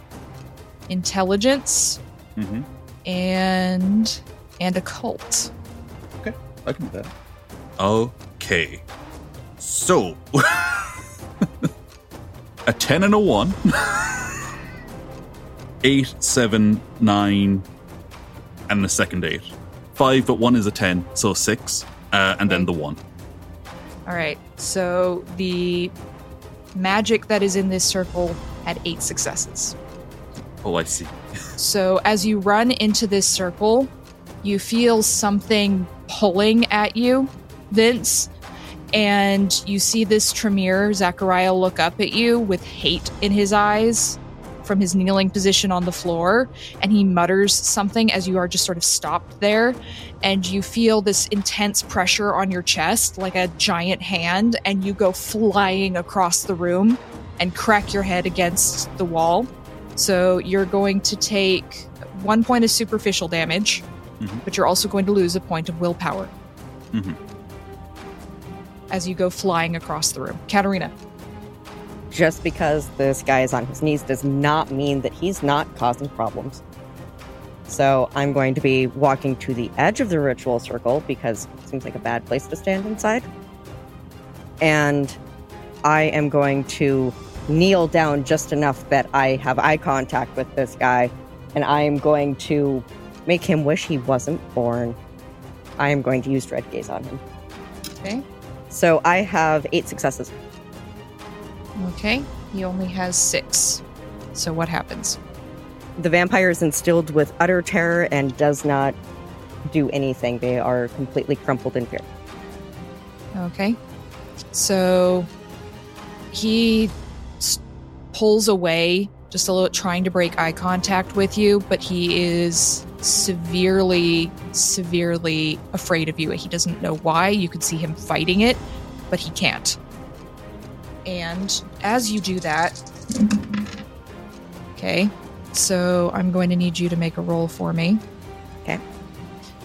intelligence mm-hmm. and and occult. Okay, I can do that. Okay. So. [LAUGHS] a 10 and a 1. [LAUGHS] 8, 7, 9, and the second 8. 5, but 1 is a 10, so 6. Uh, and then the 1. All right. So the magic that is in this circle had 8 successes. Oh, I see. So as you run into this circle, you feel something pulling at you, Vince, and you see this Tremere, Zachariah, look up at you with hate in his eyes from his kneeling position on the floor, and he mutters something as you are just sort of stopped there, and you feel this intense pressure on your chest like a giant hand, and you go flying across the room and crack your head against the wall. So you're going to take one point of superficial damage, Mhm. but you're also going to lose a point of willpower Mhm. As you go flying across the room. Katerina. Just because this guy is on his knees does not mean that he's not causing problems. So I'm going to be walking to the edge of the ritual circle because it seems like a bad place to stand inside. And I am going to kneel down just enough that I have eye contact with this guy. And I am going to make him wish he wasn't born. I am going to use Dread Gaze on him. Okay. So I have eight successes. Okay. He only has six. So what happens? The vampire is instilled with utter terror and does not do anything. They are completely crumpled in fear. Okay. So he s- pulls away just a little, trying to break eye contact with you, but he is severely, severely afraid of you. He doesn't know why. You could see him fighting it, but he can't. And as you do that, okay, so I'm going to need you to make a roll for me. Okay.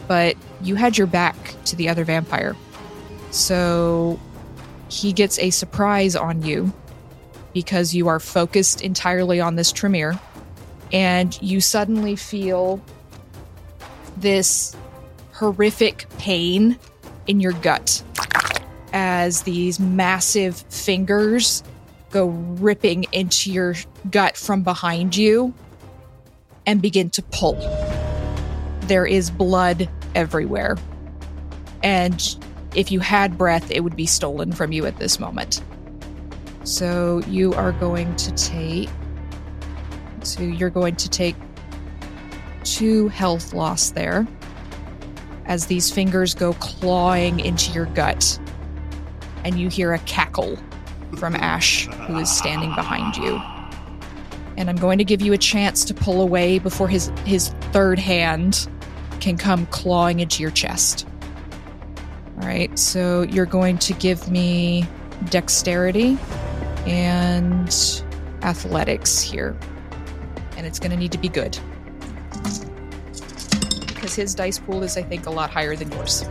But you had your back to the other vampire. So he gets a surprise on you because you are focused entirely on this Tremere. And you suddenly feel this horrific pain in your gut as these massive fingers go ripping into your gut from behind you and begin to pull. There is blood everywhere. And if you had breath, it would be stolen from you at this moment. So you are going to take. So you're going to take two health loss there as these fingers go clawing into your gut. And you hear a cackle from Ash, who is standing behind you. and I'm going to give you a chance to pull away before his his third hand can come clawing into your chest. All right, so you're going to give me dexterity and athletics here. And it's going to need to be good. Because his dice pool is, I think, a lot higher than yours.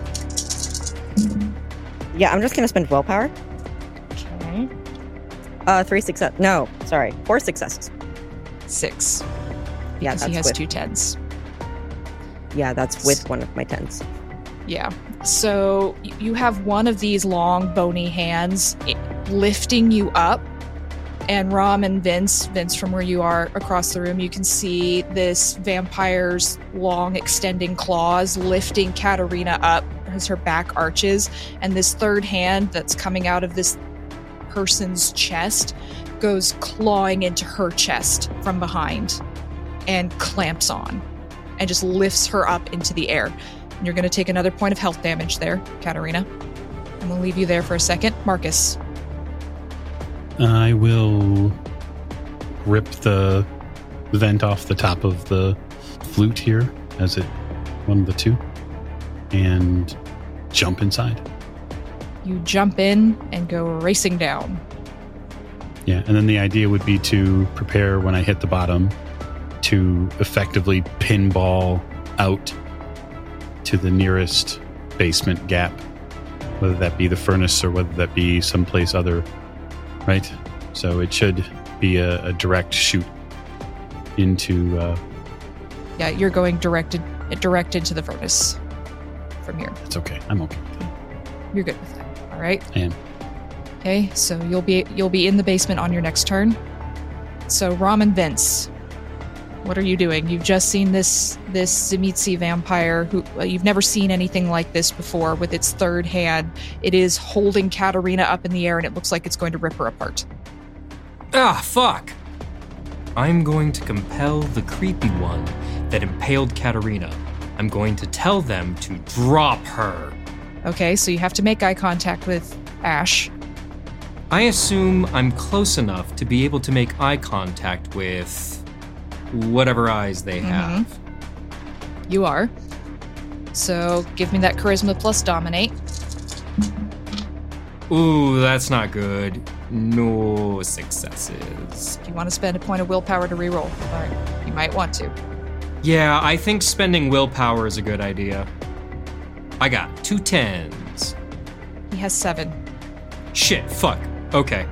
Yeah, I'm just gonna spend willpower. Okay. Uh, three success. No, sorry, four successes. Six. Yeah, Because that's he has with. two tens. Yeah, that's with one of my tens. Yeah. So you have one of these long, bony hands lifting you up. And Rom and Vince, Vince, from where you are across the room, you can see this vampire's long, extending claws lifting Katarina up as her back arches. And this third hand that's coming out of this person's chest goes clawing into her chest from behind and clamps on and just lifts her up into the air. And you're going to take another point of health damage there, Katarina. I'm going to leave you there for a second. Marcus, I will rip the vent off the top of the flute here as it one of the two and jump inside. you jump in and go racing down. Yeah, and then the idea would be to prepare when I hit the bottom to effectively pinball out to the nearest basement gap, whether that be the furnace or whether that be someplace other, right? So it should be a, a direct chute into. Uh, Yeah, you're going directed directed to the furnace from here. it's okay. I'm okay with that. You're good with that. All right. I am. Okay, so you'll be you'll be in the basement on your next turn. So Rom and Vince, what are you doing? You've just seen this this Tzimisce vampire who well, you've never seen anything like this before with its third hand. It is holding Katarina up in the air and it looks like it's going to rip her apart. Ah, fuck! I'm going to compel the creepy one that impaled Katarina. I'm going to tell them to drop her. Okay, so you have to make eye contact with Ash. I assume I'm close enough to be able to make eye contact with whatever eyes they mm-hmm. have. You are. So give me that charisma plus dominate. Ooh, that's not good. No successes. If you want to spend a point of willpower to reroll, all right, you might want to. Yeah, I think spending willpower is a good idea. I got two tens. He has seven. Shit, fuck. Okay.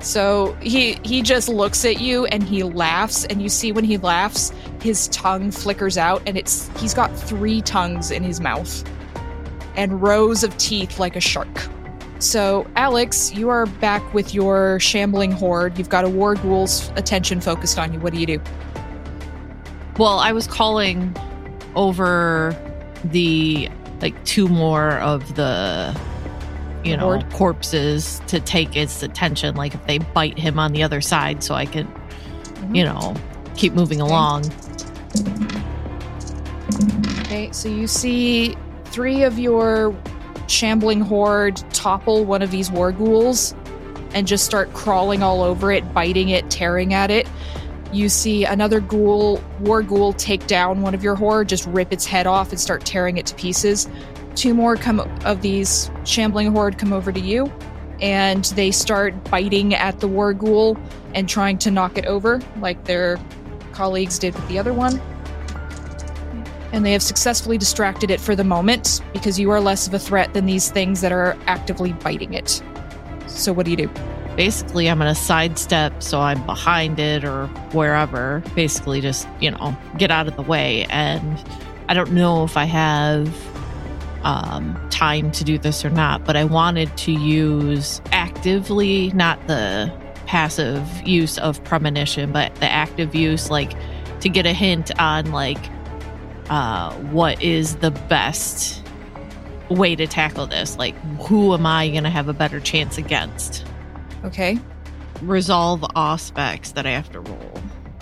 So he he just looks at you and he laughs, and you see when he laughs, his tongue flickers out, and it's he's got three tongues in his mouth, and rows of teeth like a shark. So Alex, you are back with your shambling horde. You've got a ghoul's attention focused on you. What do you do? Well, I was calling over the like two more of the you know corpses to take its attention like if they bite him on the other side so I could Mm-hmm. you know keep moving along. Okay, so you see three of your shambling horde topple one of these war ghouls and just start crawling all over it, biting it, tearing at it. You see another ghoul, war ghoul, take down one of your horde, just rip its head off and start tearing it to pieces. Two more come of these shambling horde come over to you, and they start biting at the war ghoul and trying to knock it over, like their colleagues did with the other one and they have successfully distracted it for the moment because you are less of a threat than these things that are actively biting it. So, what do you do? Basically, I'm going to sidestep so I'm behind it or wherever. Basically, just, you know, get out of the way. And I don't know if I have um, time to do this or not, but I wanted to use actively, not the passive use of premonition, but the active use, like to get a hint on, like, uh, what is the best way to tackle this? Like, who am I going to have a better chance against? Okay. resolve aspects that I have to roll.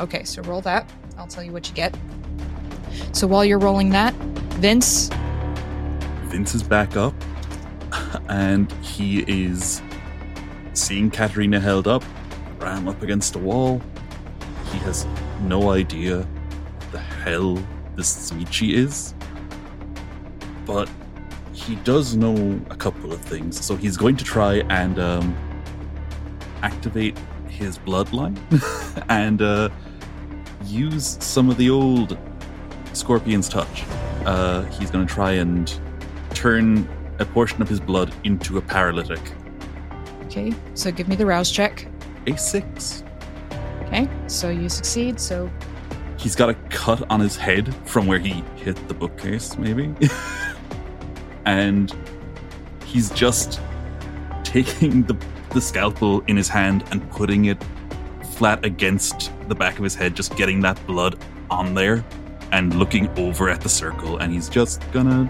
Okay, so roll that. I'll tell you what you get. So, while you're rolling that, Vince, Vince is back up, and he is seeing Katerina held up, ram up against a wall. He has no idea what the hell this Tzimisce is. But he does know a couple of things. So he's going to try and um, activate his bloodline [LAUGHS] and uh, use some of the old Scorpion's touch. Uh, he's going to try and turn a portion of his blood into a paralytic. Okay, so give me the rouse check. A six. Okay, so you succeed. So He's got a cut on his head from where he hit the bookcase, maybe. [LAUGHS] and he's just taking the, the scalpel in his hand and putting it flat against the back of his head, just getting that blood on there and looking over at the circle. And he's just gonna.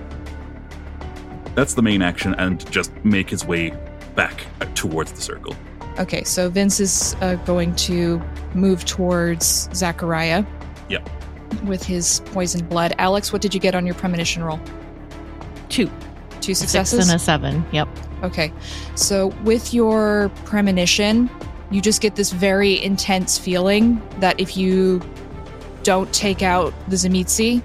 That's the main action, and just make his way back towards the circle. okay, so Vince is uh, going to move towards Zachariah. Yep. With his poisoned blood. Alex, what did you get on your premonition roll? Two. Two Six successes. and a seven. Yep. Okay. So with your premonition, you just get this very intense feeling that if you don't take out the Tzimisce,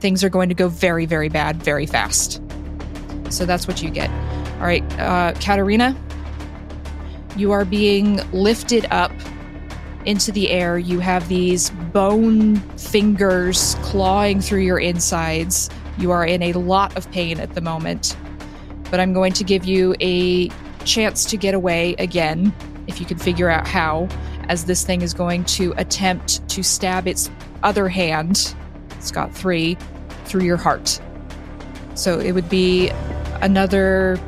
things are going to go very, very bad very fast. So that's what you get. All right, uh, Katarina, you are being lifted up into the air. You have these bone fingers clawing through your insides. You are in a lot of pain at the moment but I'm going to give you a chance to get away again, if you can figure out how, as this thing is going to attempt to stab its other hand, it's got three, through your heart. So it would be another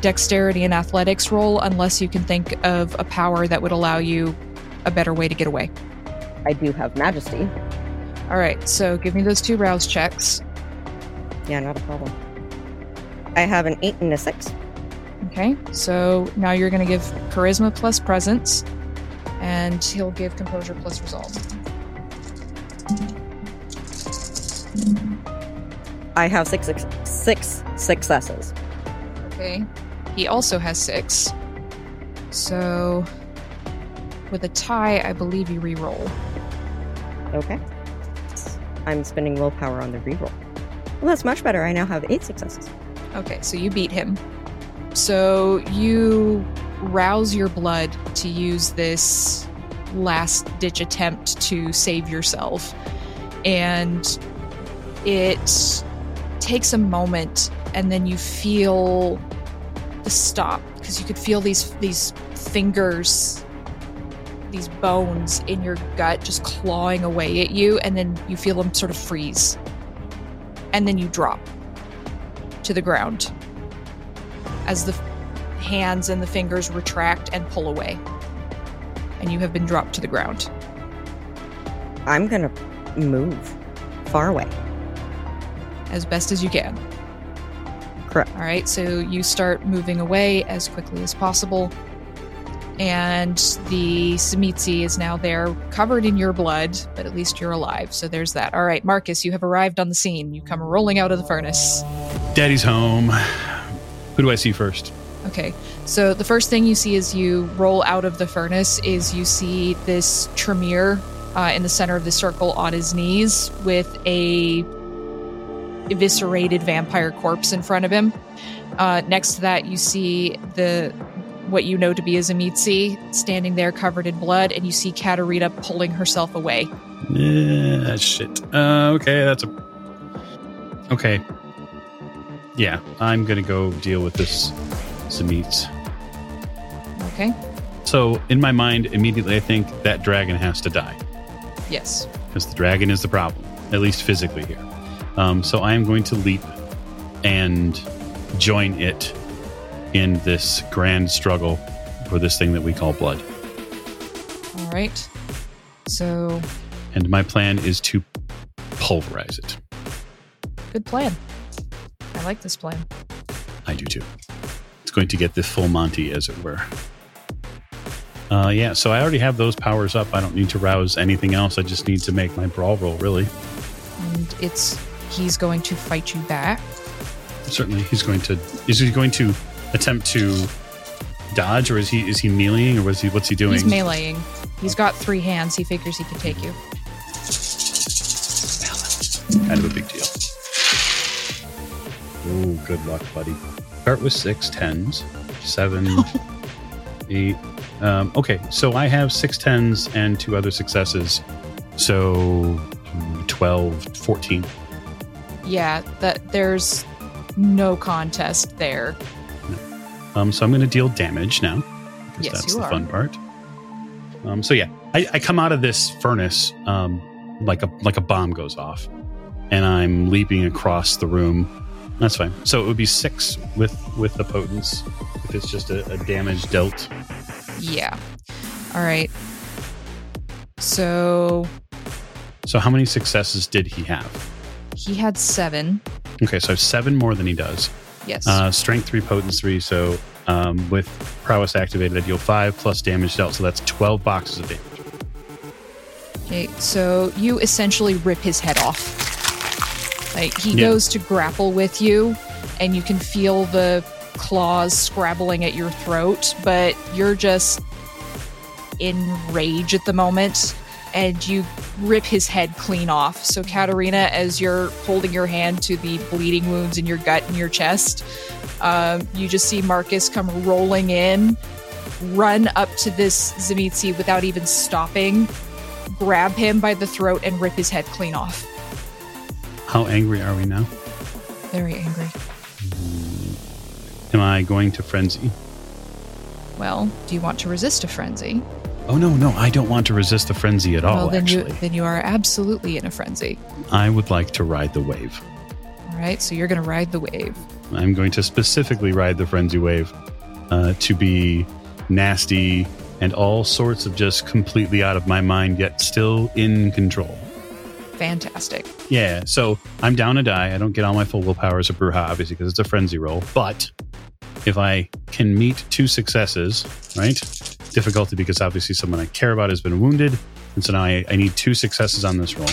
dexterity and athletics roll, unless you can think of a power that would allow you a better way to get away. I do have majesty. All right, so give me those two rouse checks. Yeah, not a problem. I have an eight and a six. Okay, so now you're going to give charisma plus presence, and he'll give composure plus resolve. I have six, six, six successes. Okay, he also has six. So, with a tie, I believe you re-roll. Okay. I'm spending willpower on the reroll. Well, that's much better. I now have eight successes. Okay, so you beat him. So you rouse your blood to use this last ditch attempt to save yourself. And it takes a moment and then you feel the stop because you could feel these these fingers these bones in your gut just clawing away at you and then you feel them sort of freeze and then you drop to the ground as the hands and the fingers retract and pull away. And you have been dropped to the ground. I'm gonna move far away. As best as you can. Correct. All right, so you start moving away as quickly as possible. And the Tzimisce is now there, covered in your blood, but at least you're alive. So there's that. All right, Marcus, you have arrived on the scene. You come rolling out of the furnace. Daddy's home. Who do I see first? Okay, so the first thing you see as you roll out of the furnace is you see this Tremere uh, in the center of the circle on his knees with a eviscerated vampire corpse in front of him. Uh, next to that, you see the what you know to be a Tzimisce standing there covered in blood, and you see Katarina pulling herself away. Yeah, shit. Uh, okay, that's a. Okay. Yeah, I'm gonna go deal with this Samits. Okay. So, in my mind, immediately I think that dragon has to die Yes. because the dragon is the problem, at least physically here. Um, so, I am going to leap and join it in this grand struggle for this thing that we call blood. All right. So And my plan is to pulverize it. good plan. I like this plan. I do too. It's going to get the full Monty, as it were. Uh, yeah, so I already have those powers up. I don't need to rouse anything else. I just need to make my brawl roll, really. And it's he's going to fight you back. Certainly, he's going to. Is he going to attempt to dodge, or is he is he meleeing, or was he what's he doing? He's meleeing. He's got three hands. He figures he can take you. kind of a big deal. Oh, good luck, buddy. Start with six tens, seven, [LAUGHS] eight. Um, okay, so I have six tens and two other successes. So 12, 14. Yeah, that there's no contest there. Um, so I'm going to deal damage now. because Yes, that's you the are. fun part. Um, so yeah, I, I come out of this furnace um, like a like a bomb goes off, and I'm leaping across the room. That's fine. So it would be six with with the potence if it's just a, a damage dealt. Yeah. All right. So So how many successes did he have? He had seven. Okay, so seven more than he does. Yes. Uh, strength three, potence three. So um, with prowess activated, I deal five plus damage dealt. So that's twelve boxes of damage. Okay, so you essentially rip his head off. Like he Yeah. goes to grapple with you, and you can feel the claws scrabbling at your throat, but you're just in rage at the moment, and you rip his head clean off. So, Katarina, as you're holding your hand to the bleeding wounds in your gut and your chest, um, you just see Marcus come rolling in, run up to this Tzimisce without even stopping, grab him by the throat and rip his head clean off. How angry are we now? Very angry. Am I going to frenzy? Well, do you want to resist a frenzy? Oh no, no, I don't want to resist the frenzy at all. well, then actually, you then you are absolutely in a frenzy. I would like to ride the wave. All right, so you're going to ride the wave. I'm going to specifically ride the frenzy wave uh, to be nasty and all sorts of just completely out of my mind, yet still in control. Fantastic. Yeah, so I'm down a die. I don't get all my full willpower as a Brujah, obviously, because it's a frenzy roll. But if I can meet two successes, right? Difficulty because obviously someone I care about has been wounded. And so now I, I need two successes on this roll.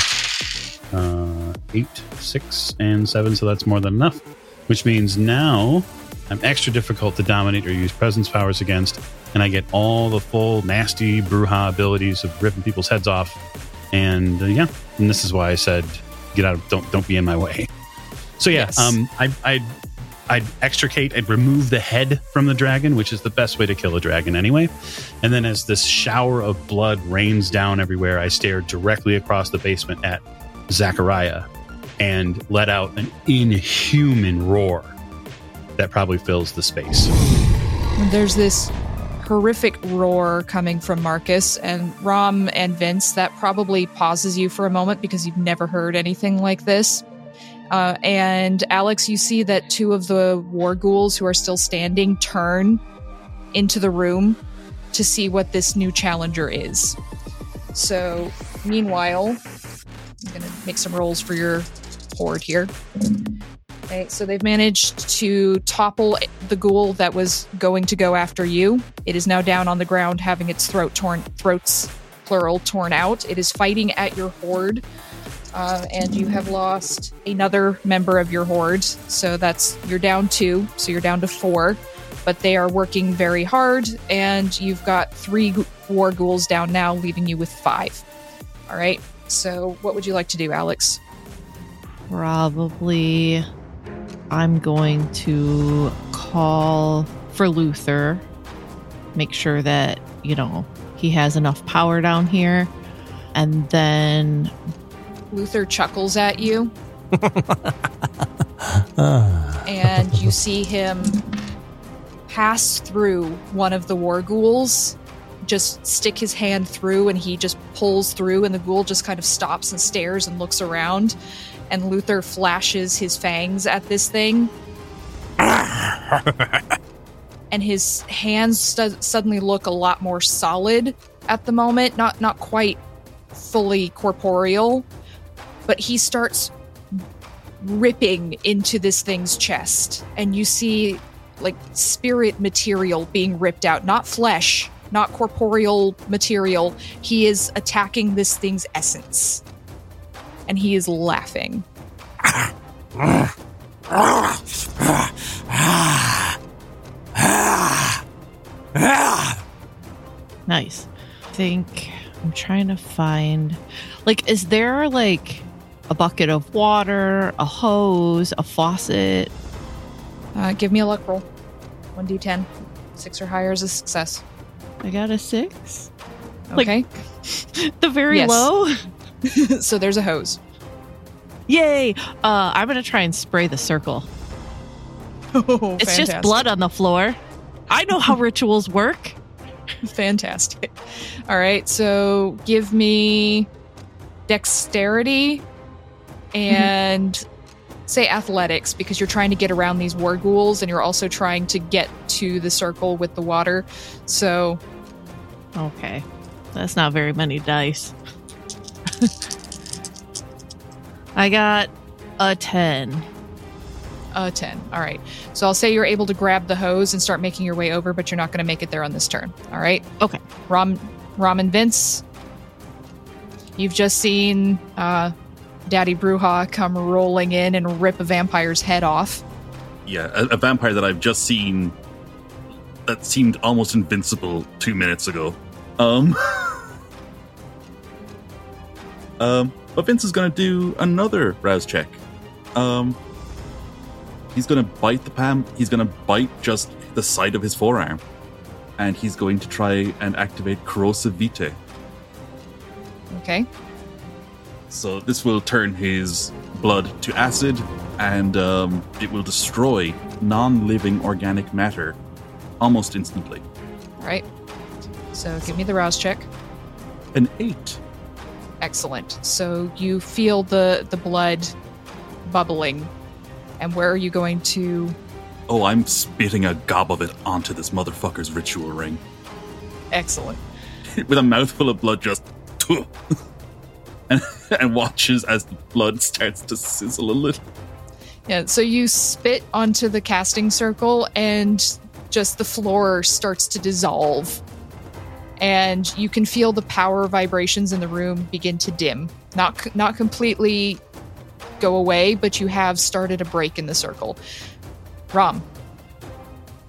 Uh, eight, six, and seven. So that's more than enough. Which means now I'm extra difficult to dominate or use presence powers against. And I get all the full nasty Brujah abilities of ripping people's heads off. And uh, yeah, and this is why I said, get out of, don't, don't be in my way. So yeah, Yes. um, I, I, I'd extricate, I'd remove the head from the dragon, which is the best way to kill a dragon anyway. And then as this shower of blood rains down everywhere, I stare directly across the basement at Zachariah and let out an inhuman roar that probably fills the space. There's this horrific roar coming from Marcus and Rom and Vince that probably pauses you for a moment because you've never heard anything like this. Uh, and Alex, you see that two of the war ghouls who are still standing turn into the room to see what this new challenger is. So, meanwhile, I'm going to make some rolls for your horde here. Okay, so they've managed to topple the ghoul that was going to go after you. It is now down on the ground, having its throat torn, throats plural torn out. It is fighting at your horde, uh, and you have lost another member of your horde. So that's you're down two, so you're down to four. But they are working very hard, and you've got three war ghouls down now, leaving you with five. All right. So what would you like to do, Alex? Probably I'm going to call for Luther, make sure that, you know, he has enough power down here. And then Luther chuckles at you. And you see him pass through one of the war ghouls just stick his hand through and he just pulls through and the ghoul just kind of stops and stares and looks around. And luther flashes his fangs at this thing. [LAUGHS] And his hands stu- suddenly look a lot more solid at the moment. Not not quite fully corporeal but he starts ripping into this thing's chest and you see like spirit material being ripped out not flesh not corporeal material he is attacking this thing's essence and he is laughing! Nice. I think I'm trying to find like is there like a bucket of water, a hose, a faucet? Uh, give me a luck roll. 1d10. Six or higher is a success. I got a 6. Like- Okay. [LAUGHS] The very low. [LAUGHS] so there's a hose. Yay. Uh I'm going to try and spray the circle. [LAUGHS] Oh, It's just blood on the floor. I know how rituals work. Fantastic. All right, so give me dexterity and say athletics because you're trying to get around these war ghouls and you're also trying to get to the circle with the water. So, Okay. That's not very many dice. [LAUGHS] I got a 10. a 10. All right. So I'll say you're able to grab the hose and start making your way over, but you're not going to make it there on this turn. All right. Okay. Rom, Rom and Vince, you've just seen uh, Daddy Brujah come rolling in and rip a vampire's head off. Yeah, a, a vampire that I've just seen that seemed almost invincible two minutes ago. Um, [LAUGHS] um, but Vince is going to do another rouse check. Um, he's going to bite the Pam. He's going to bite just the side of his forearm, and he's going to try and activate corrosive vitae. Okay. So this will turn his blood to acid, and um, it will destroy non-living organic matter almost instantly. All right. So give me the rouse check. An eight. Excellent. So you feel the the blood bubbling. And where are you going to Oh, I'm spitting a gob of it onto this motherfucker's ritual ring Excellent. [LAUGHS] with a mouthful of blood. Just [LAUGHS] [LAUGHS] and, [LAUGHS] and watches as the blood starts to sizzle a little. Yeah, so you spit onto the casting circle and just the floor starts to dissolve. And you can feel the power vibrations in the room begin to dim. Not not completely go away, but you have started a break in the circle. Rom,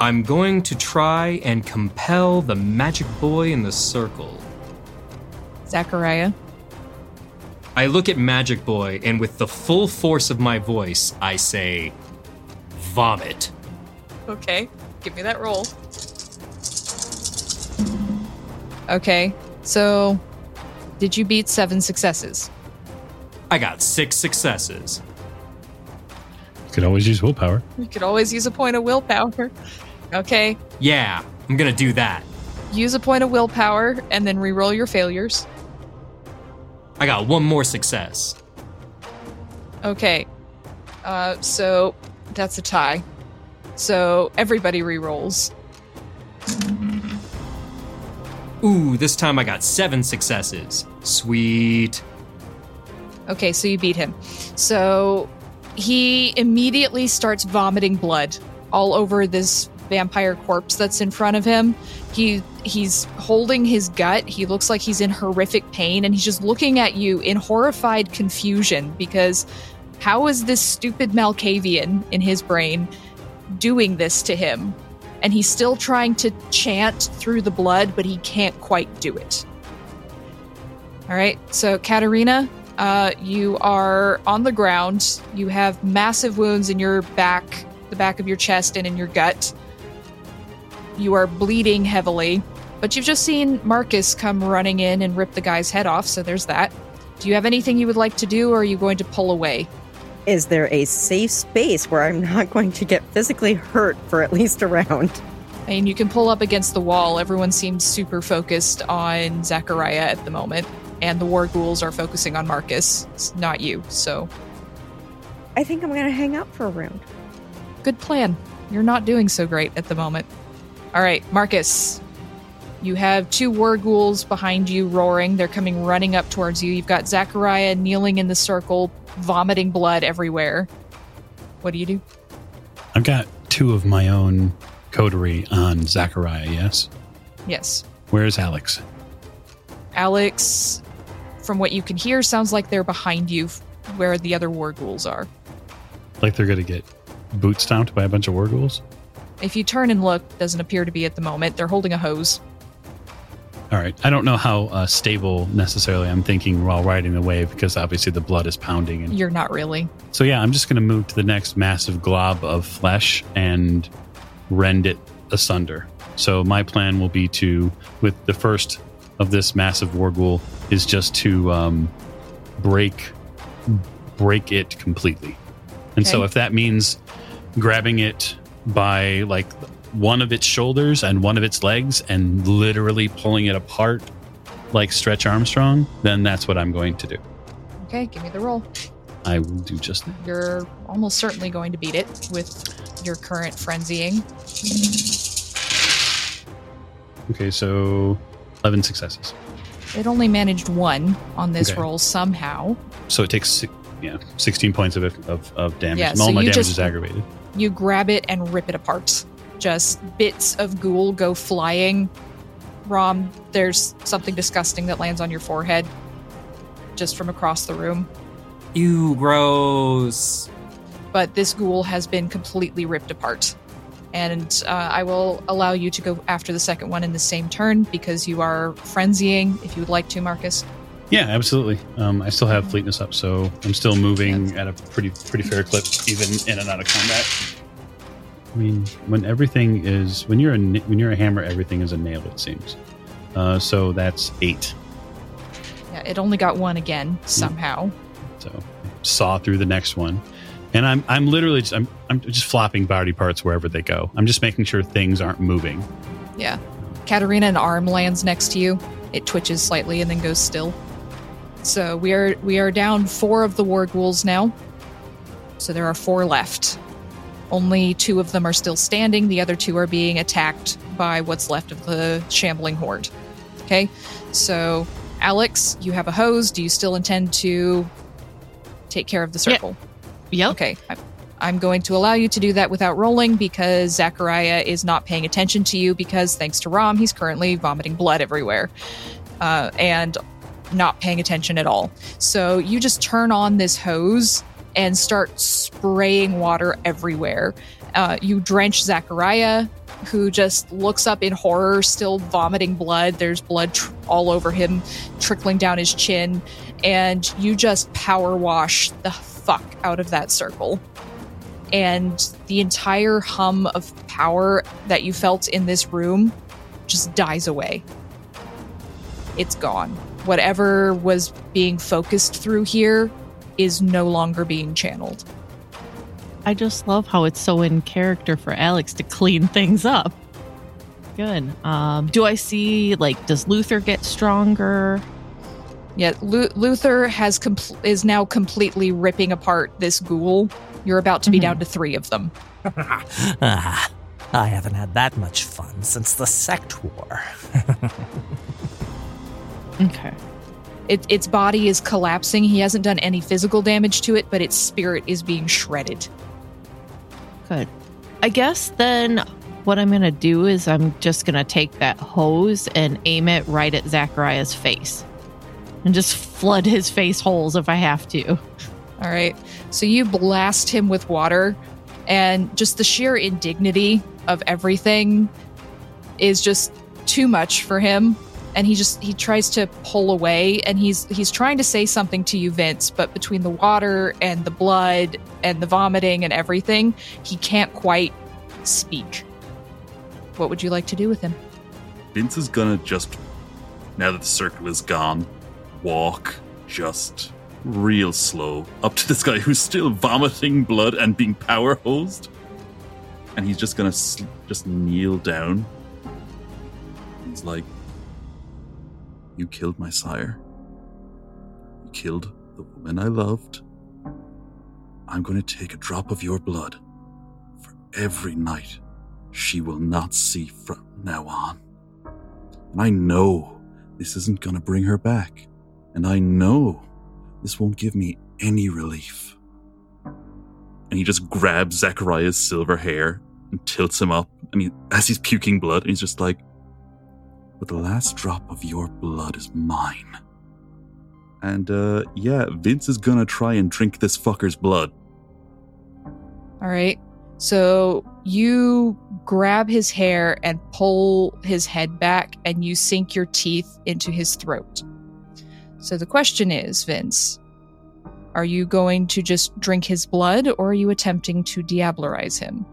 I'm going to try and compel the magic boy in the circle. Zachariah, I look at Magic Boy, and with the full force of my voice, I say, Vomit. Okay, give me that roll. Okay, so did you beat seven successes? I got six successes. You could always use willpower. You could always use a point of willpower. Okay, Yeah, I'm gonna do that. use a point of willpower and then re-roll your failures. I got one more success. Okay, uh, so that's a tie. So everybody re-rolls. Ooh, this time I got seven successes. Sweet. Okay, so you beat him. So he immediately starts vomiting blood all over this vampire corpse that's in front of him. He he's holding his gut. He looks like he's in horrific pain and he's just looking at you in horrified confusion because how is this stupid Malkavian in his brain doing this to him? And he's still trying to chant through the blood, but he can't quite do it. All right, so Katerina, uh, you are on the ground. You have massive wounds in your back, the back of your chest, and in your gut. You are bleeding heavily, but you've just seen Marcus come running in and rip the guy's head off, so there's that. Do you have anything you would like to do, or are you going to pull away? Is there a safe space where I'm not going to get physically hurt for at least a round? I mean, you can pull up against the wall. Everyone seems super focused on Zachariah at the moment, and the war ghouls are focusing on Marcus, it's not you. So, I think I'm going to hang out for a round. good plan. You're not doing so great at the moment. All right, Marcus. You have two war ghouls behind you roaring. They're coming running up towards you. You've got Zachariah kneeling in the circle, vomiting blood everywhere. What do you do? I've got two of my own coterie on Zachariah, yes? Yes. Where's Alex? Alex, from what you can hear, sounds like they're behind you where the other war ghouls are. Like they're going to get boot stomped by a bunch of war ghouls? If you turn and look, doesn't appear to be at the moment. They're holding a hose. All right. I don't know how uh, stable necessarily I'm thinking while riding the wave because obviously the blood is pounding. And You're not really. so yeah, I'm just going to move to the next massive glob of flesh and rend it asunder. So my plan will be to, with the first of this massive warghoul, is just to um, break break it completely. And so if that means grabbing it by like one of its shoulders and one of its legs and literally pulling it apart like Stretch Armstrong, then that's what I'm going to do. Okay, give me the roll. I will do just that. You're almost certainly going to beat it with your current frenzying. Okay, so 11 successes. It only managed one on this Okay. roll somehow. So it takes yeah, 16 points of, of, of damage. Yeah, All so my you damage just- is aggravated. You grab it and rip it apart. Just bits of ghoul go flying. Rom, there's something disgusting that lands on your forehead just from across the room. Ew, gross. But this ghoul has been completely ripped apart. And uh, I will allow you to go after the second one in the same turn because you are frenzying if you would like to, Marcus. Yeah, absolutely. Um, I still have fleetness up, so I'm still moving at a pretty pretty fair clip, even in and out of combat. I mean, when everything is when you're a when you're a hammer, everything is a nail. It seems. Uh, so that's eight. Yeah, it only got one again somehow. So saw through the next one, and I'm I'm literally just, I'm I'm just flopping body parts wherever they go. I'm just making sure things aren't moving. Yeah. Katerina, an arm lands next to you. It twitches slightly and then goes still. So we are we are down four of the war ghouls now. So there are four left. Only two of them are still standing. The other two are being attacked by what's left of the shambling horde. Okay. So Alex, you have a hose. Do you still intend to take care of the circle? Yep. Okay. I- I'm going to allow you to do that without rolling because Zachariah is not paying attention to you because, thanks to Rom, he's currently vomiting blood everywhere uh, and not paying attention at all. So you just turn on this hose and start spraying water everywhere. Uh, you drench Zachariah, who just looks up in horror, still vomiting blood. There's blood tr- all over him, trickling down his chin. And you just power wash the fuck out of that circle and the entire hum of power that you felt in this room just dies away. It's gone. Whatever was being focused through here is no longer being channeled. I just love how it's so in character for Alex to clean [LAUGHS] things up. Good. Um, do I see like does Luther get stronger? Yet Lu- Luther has compl- is now completely ripping apart this ghoul. You're about to be Mhm. down to three of them. [LAUGHS] ah, I haven't had that much fun since the sect war. [LAUGHS] Okay. It, its body is collapsing. He hasn't done any physical damage to it, but its spirit is being shredded. Good. I guess then what I'm going to do is I'm just going to take that hose and aim it right at Zachariah's face and just flood his face holes if I have to. All right. So you blast him with water, and just the sheer indignity of everything is just too much for him. And he just he tries to pull away, and he's he's trying to say something to you, Vince. But between the water and the blood and the vomiting and everything, he can't quite speak. What would you like to do with him? Vince is gonna just, now that the circle is gone, walk just real slow up to this guy who's still vomiting blood and being power hosed. And he's just gonna s- just kneel down. He's like, You killed my sire. You killed the woman I loved. I'm going to take a drop of your blood for every night she will not see from now on. And I know this isn't going to bring her back. And I know this won't give me any relief. And he just grabs Zachariah's silver hair and tilts him up. And he, as he's puking blood, and he's just like, But the last drop of your blood is mine. And uh, yeah, Vince is gonna try and drink this fucker's blood. All right. So you grab his hair and pull his head back, and you sink your teeth into his throat. So the question is, Vince, are you going to just drink his blood, or are you attempting to diablerize him?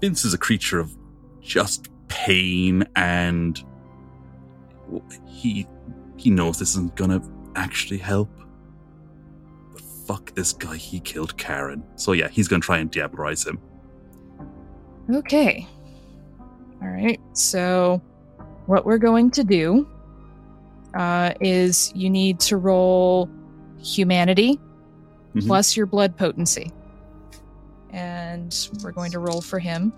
Vince is a creature of just pain and he he knows this isn't gonna actually help. But fuck this guy, he killed Karen. So yeah, he's gonna try and diablerize him. Okay. All right. So, what we're going to do uh, is you need to roll humanity Mhm. plus your blood potency. And we're going to roll for him.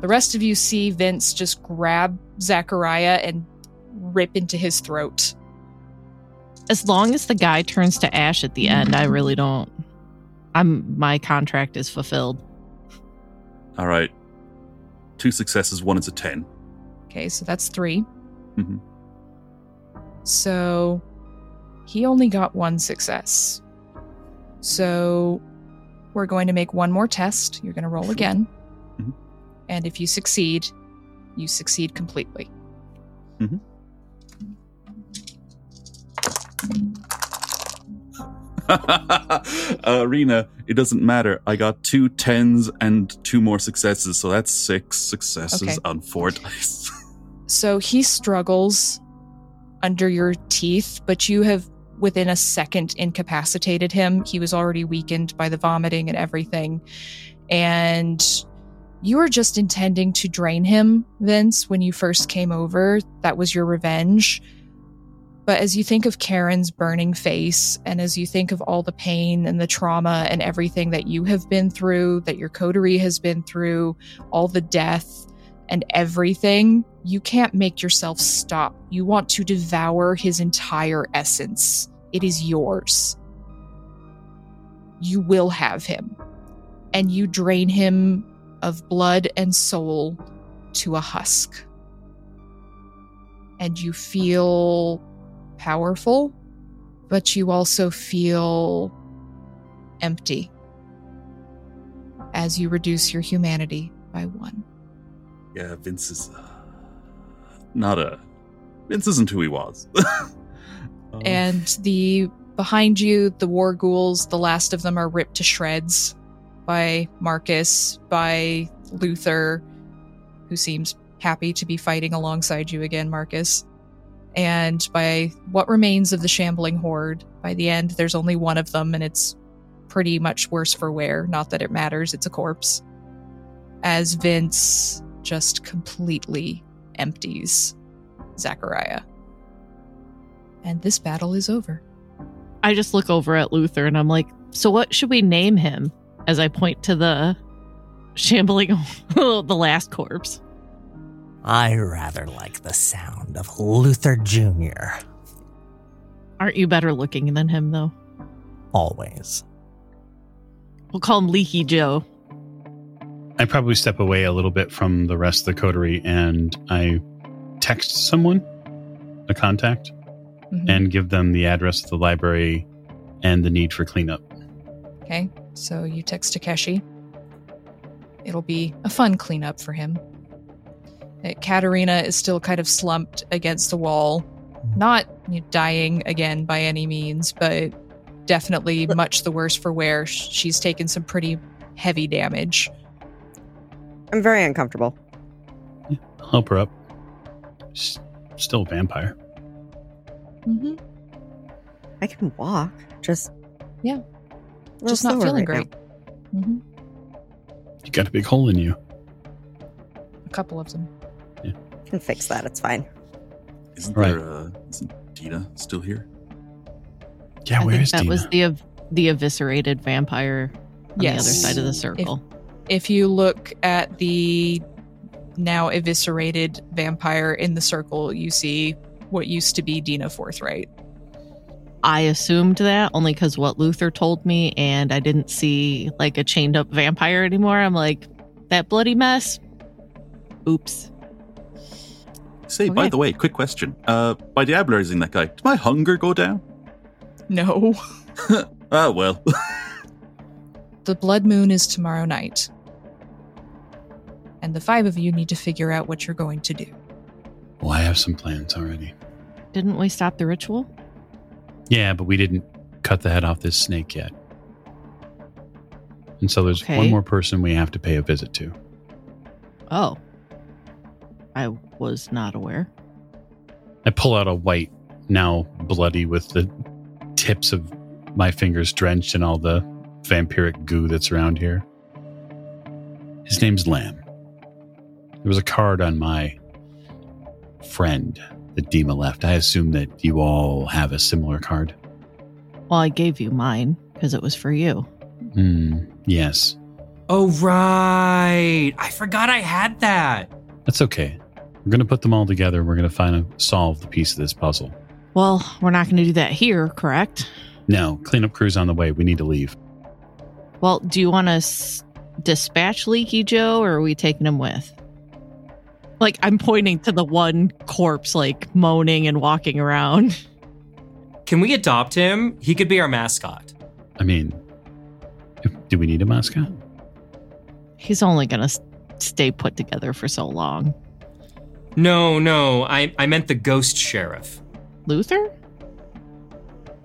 The rest of you see Vince just grab Zachariah and rip into his throat. As long as the guy turns to ash at the end, I really don't. I'm my contract is fulfilled. All right. Two successes, one is a 10. Okay, so that's 3 Mhm. So he only got one success. So we're going to make one more test. You're going to roll again. Mhm. And if you succeed, you succeed completely. [LAUGHS] uh, Rena, it doesn't matter. I got two tens and two more successes, so that's six successes Okay. on four dice. So he struggles under your teeth, but you have within a second incapacitated him. He was already weakened by the vomiting and everything. And you were just intending to drain him, Vince, when you first came over. That was your revenge. But as you think of Karen's burning face, and as you think of all the pain and the trauma and everything that you have been through, that your coterie has been through, all the death and everything, you can't make yourself stop. You want to devour his entire essence. It is yours. You will have him. And you drain him of blood and soul to a husk. And you feel powerful, but you also feel empty as you reduce your humanity by one. yeah, Vince is uh, not a. Vince isn't who he was. [LAUGHS] Um, and the behind you the war ghouls the last of them are ripped to shreds by marcus by luther who seems happy to be fighting alongside you again marcus and by what remains of the shambling horde by the end there's only one of them and it's pretty much worse for wear not that it matters it's a corpse as vince just completely empties zachariah and this battle is over. I just look over at Luther and I'm like, so what should we name him? As I point to the shambling, [LAUGHS] the last corpse. I rather like the sound of Luther Jr. Aren't you better looking than him, though? Always. We'll call him Leaky Joe. I probably step away a little bit from the rest of the coterie and I text someone, a contact, Mhm. and give them the address of the library and the need for cleanup. Okay, so you text Takeshi. It'll be a fun cleanup for him. Katerina is still kind of slumped against the wall, not you know, dying again by any means, but definitely much the worse for wear. She's taken some pretty heavy damage. I'm very uncomfortable. I'll help her up. She's still a vampire. Mm-hmm. I can walk. Just Yeah. Just not feeling right great. Mm-hmm. You got a big hole in you. A couple of them. Now. Can fix that. It's fine. isn't Right. there? Uh, isn't Dina still here? Yeah, I where think is that Dina? was the the eviscerated vampire on Yes. the other side of the circle. If you look at the now eviscerated vampire in the circle, you see what used to be Dina Forthright. I assumed that only because what Luther told me, and I didn't see like a chained up vampire anymore. I'm like, that bloody mess. Oops. Say, by the way, quick question. Uh, by diablerizing that guy, did my hunger go down? No. [LAUGHS] [LAUGHS] Ah, well. [LAUGHS] The blood moon is tomorrow night. and the five of you need to figure out what you're going to do. Well, I have some plans already. Didn't we stop the ritual? Yeah, but we didn't cut the head off this snake yet. And so there's Okay. one more person we have to pay a visit to. Oh. I was not aware. I pull out a white, now bloody with the tips of my fingers drenched in all the vampiric goo that's around here. His name's Lamb. There was a card on my friend that Dima left. I assume that you all have a similar card. Well, I gave you mine because it was for you. Hmm, yes. Oh, right. I forgot I had that. That's okay. We're going to put them all together. We're going to find a solve the piece of this puzzle. Well, we're not going to do that here, correct? No, cleanup crew's on the way. We need to leave. Well, do you want to s- dispatch Leaky Joe or are we taking him with? Like, I'm pointing to the one corpse, like moaning and walking around. Can we adopt him? He could be our mascot. I mean, do we need a mascot? He's only going to stay put together for so long. No, no. I, I meant the ghost sheriff. Luther?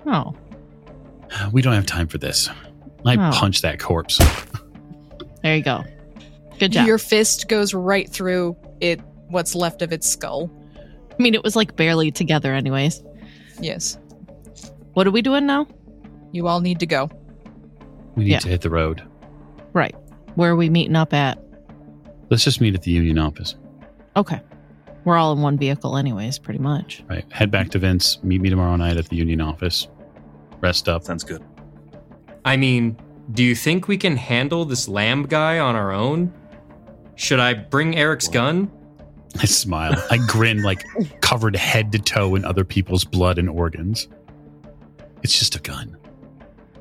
Oh, We don't have time for this. I Oh. punch that corpse. there you go. Good job. Your fist goes right through it, what's left of its skull. I mean, it was like barely together, anyways. Yes. What are we doing now? You all need to go. We need Yeah. to hit the road. Right. Where are we meeting up at? Let's just meet at the union office. Okay. We're all in one vehicle, anyways, pretty much. Right. Head back to Vince. Meet me tomorrow night at the union office. Rest up. Sounds good. I mean, do you think we can handle this lamb guy on our own? Should I bring Eric's gun? [LAUGHS] I smile. I grin like covered head to toe in other people's blood and organs. It's just a gun.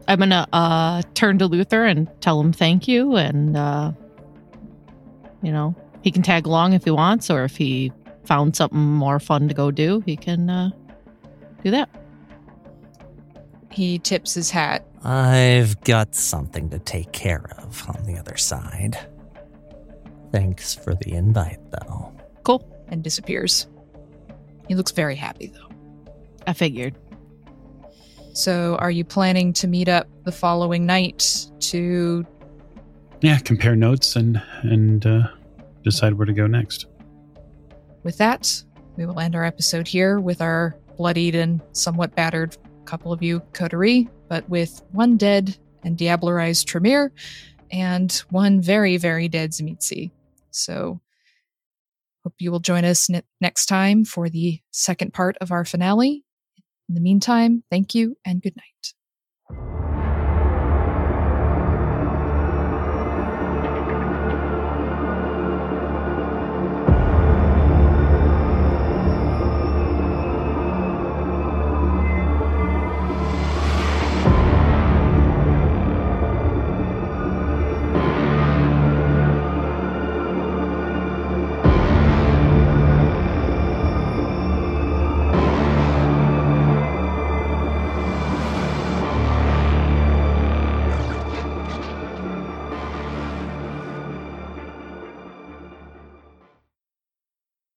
I'm gonna uh turn to Luther and tell him thank you and uh you know, he can tag along if he wants or if he found something more fun to go do, he can uh do that. He tips his hat. I've got something to take care of on the other side. Thanks for the invite, though. Cool. and disappears. He looks very happy though. I figured. So, are you planning to meet up the following night to Yeah, compare notes and and uh, decide where to go next. With that? We will end our episode here with our bloodied and somewhat battered couple of you coterie, but with one dead and diablerized Tremere and one very, very dead Tzimisce. So, hope you will join us ne- next time for the second part of our finale. In the meantime, thank you and good night.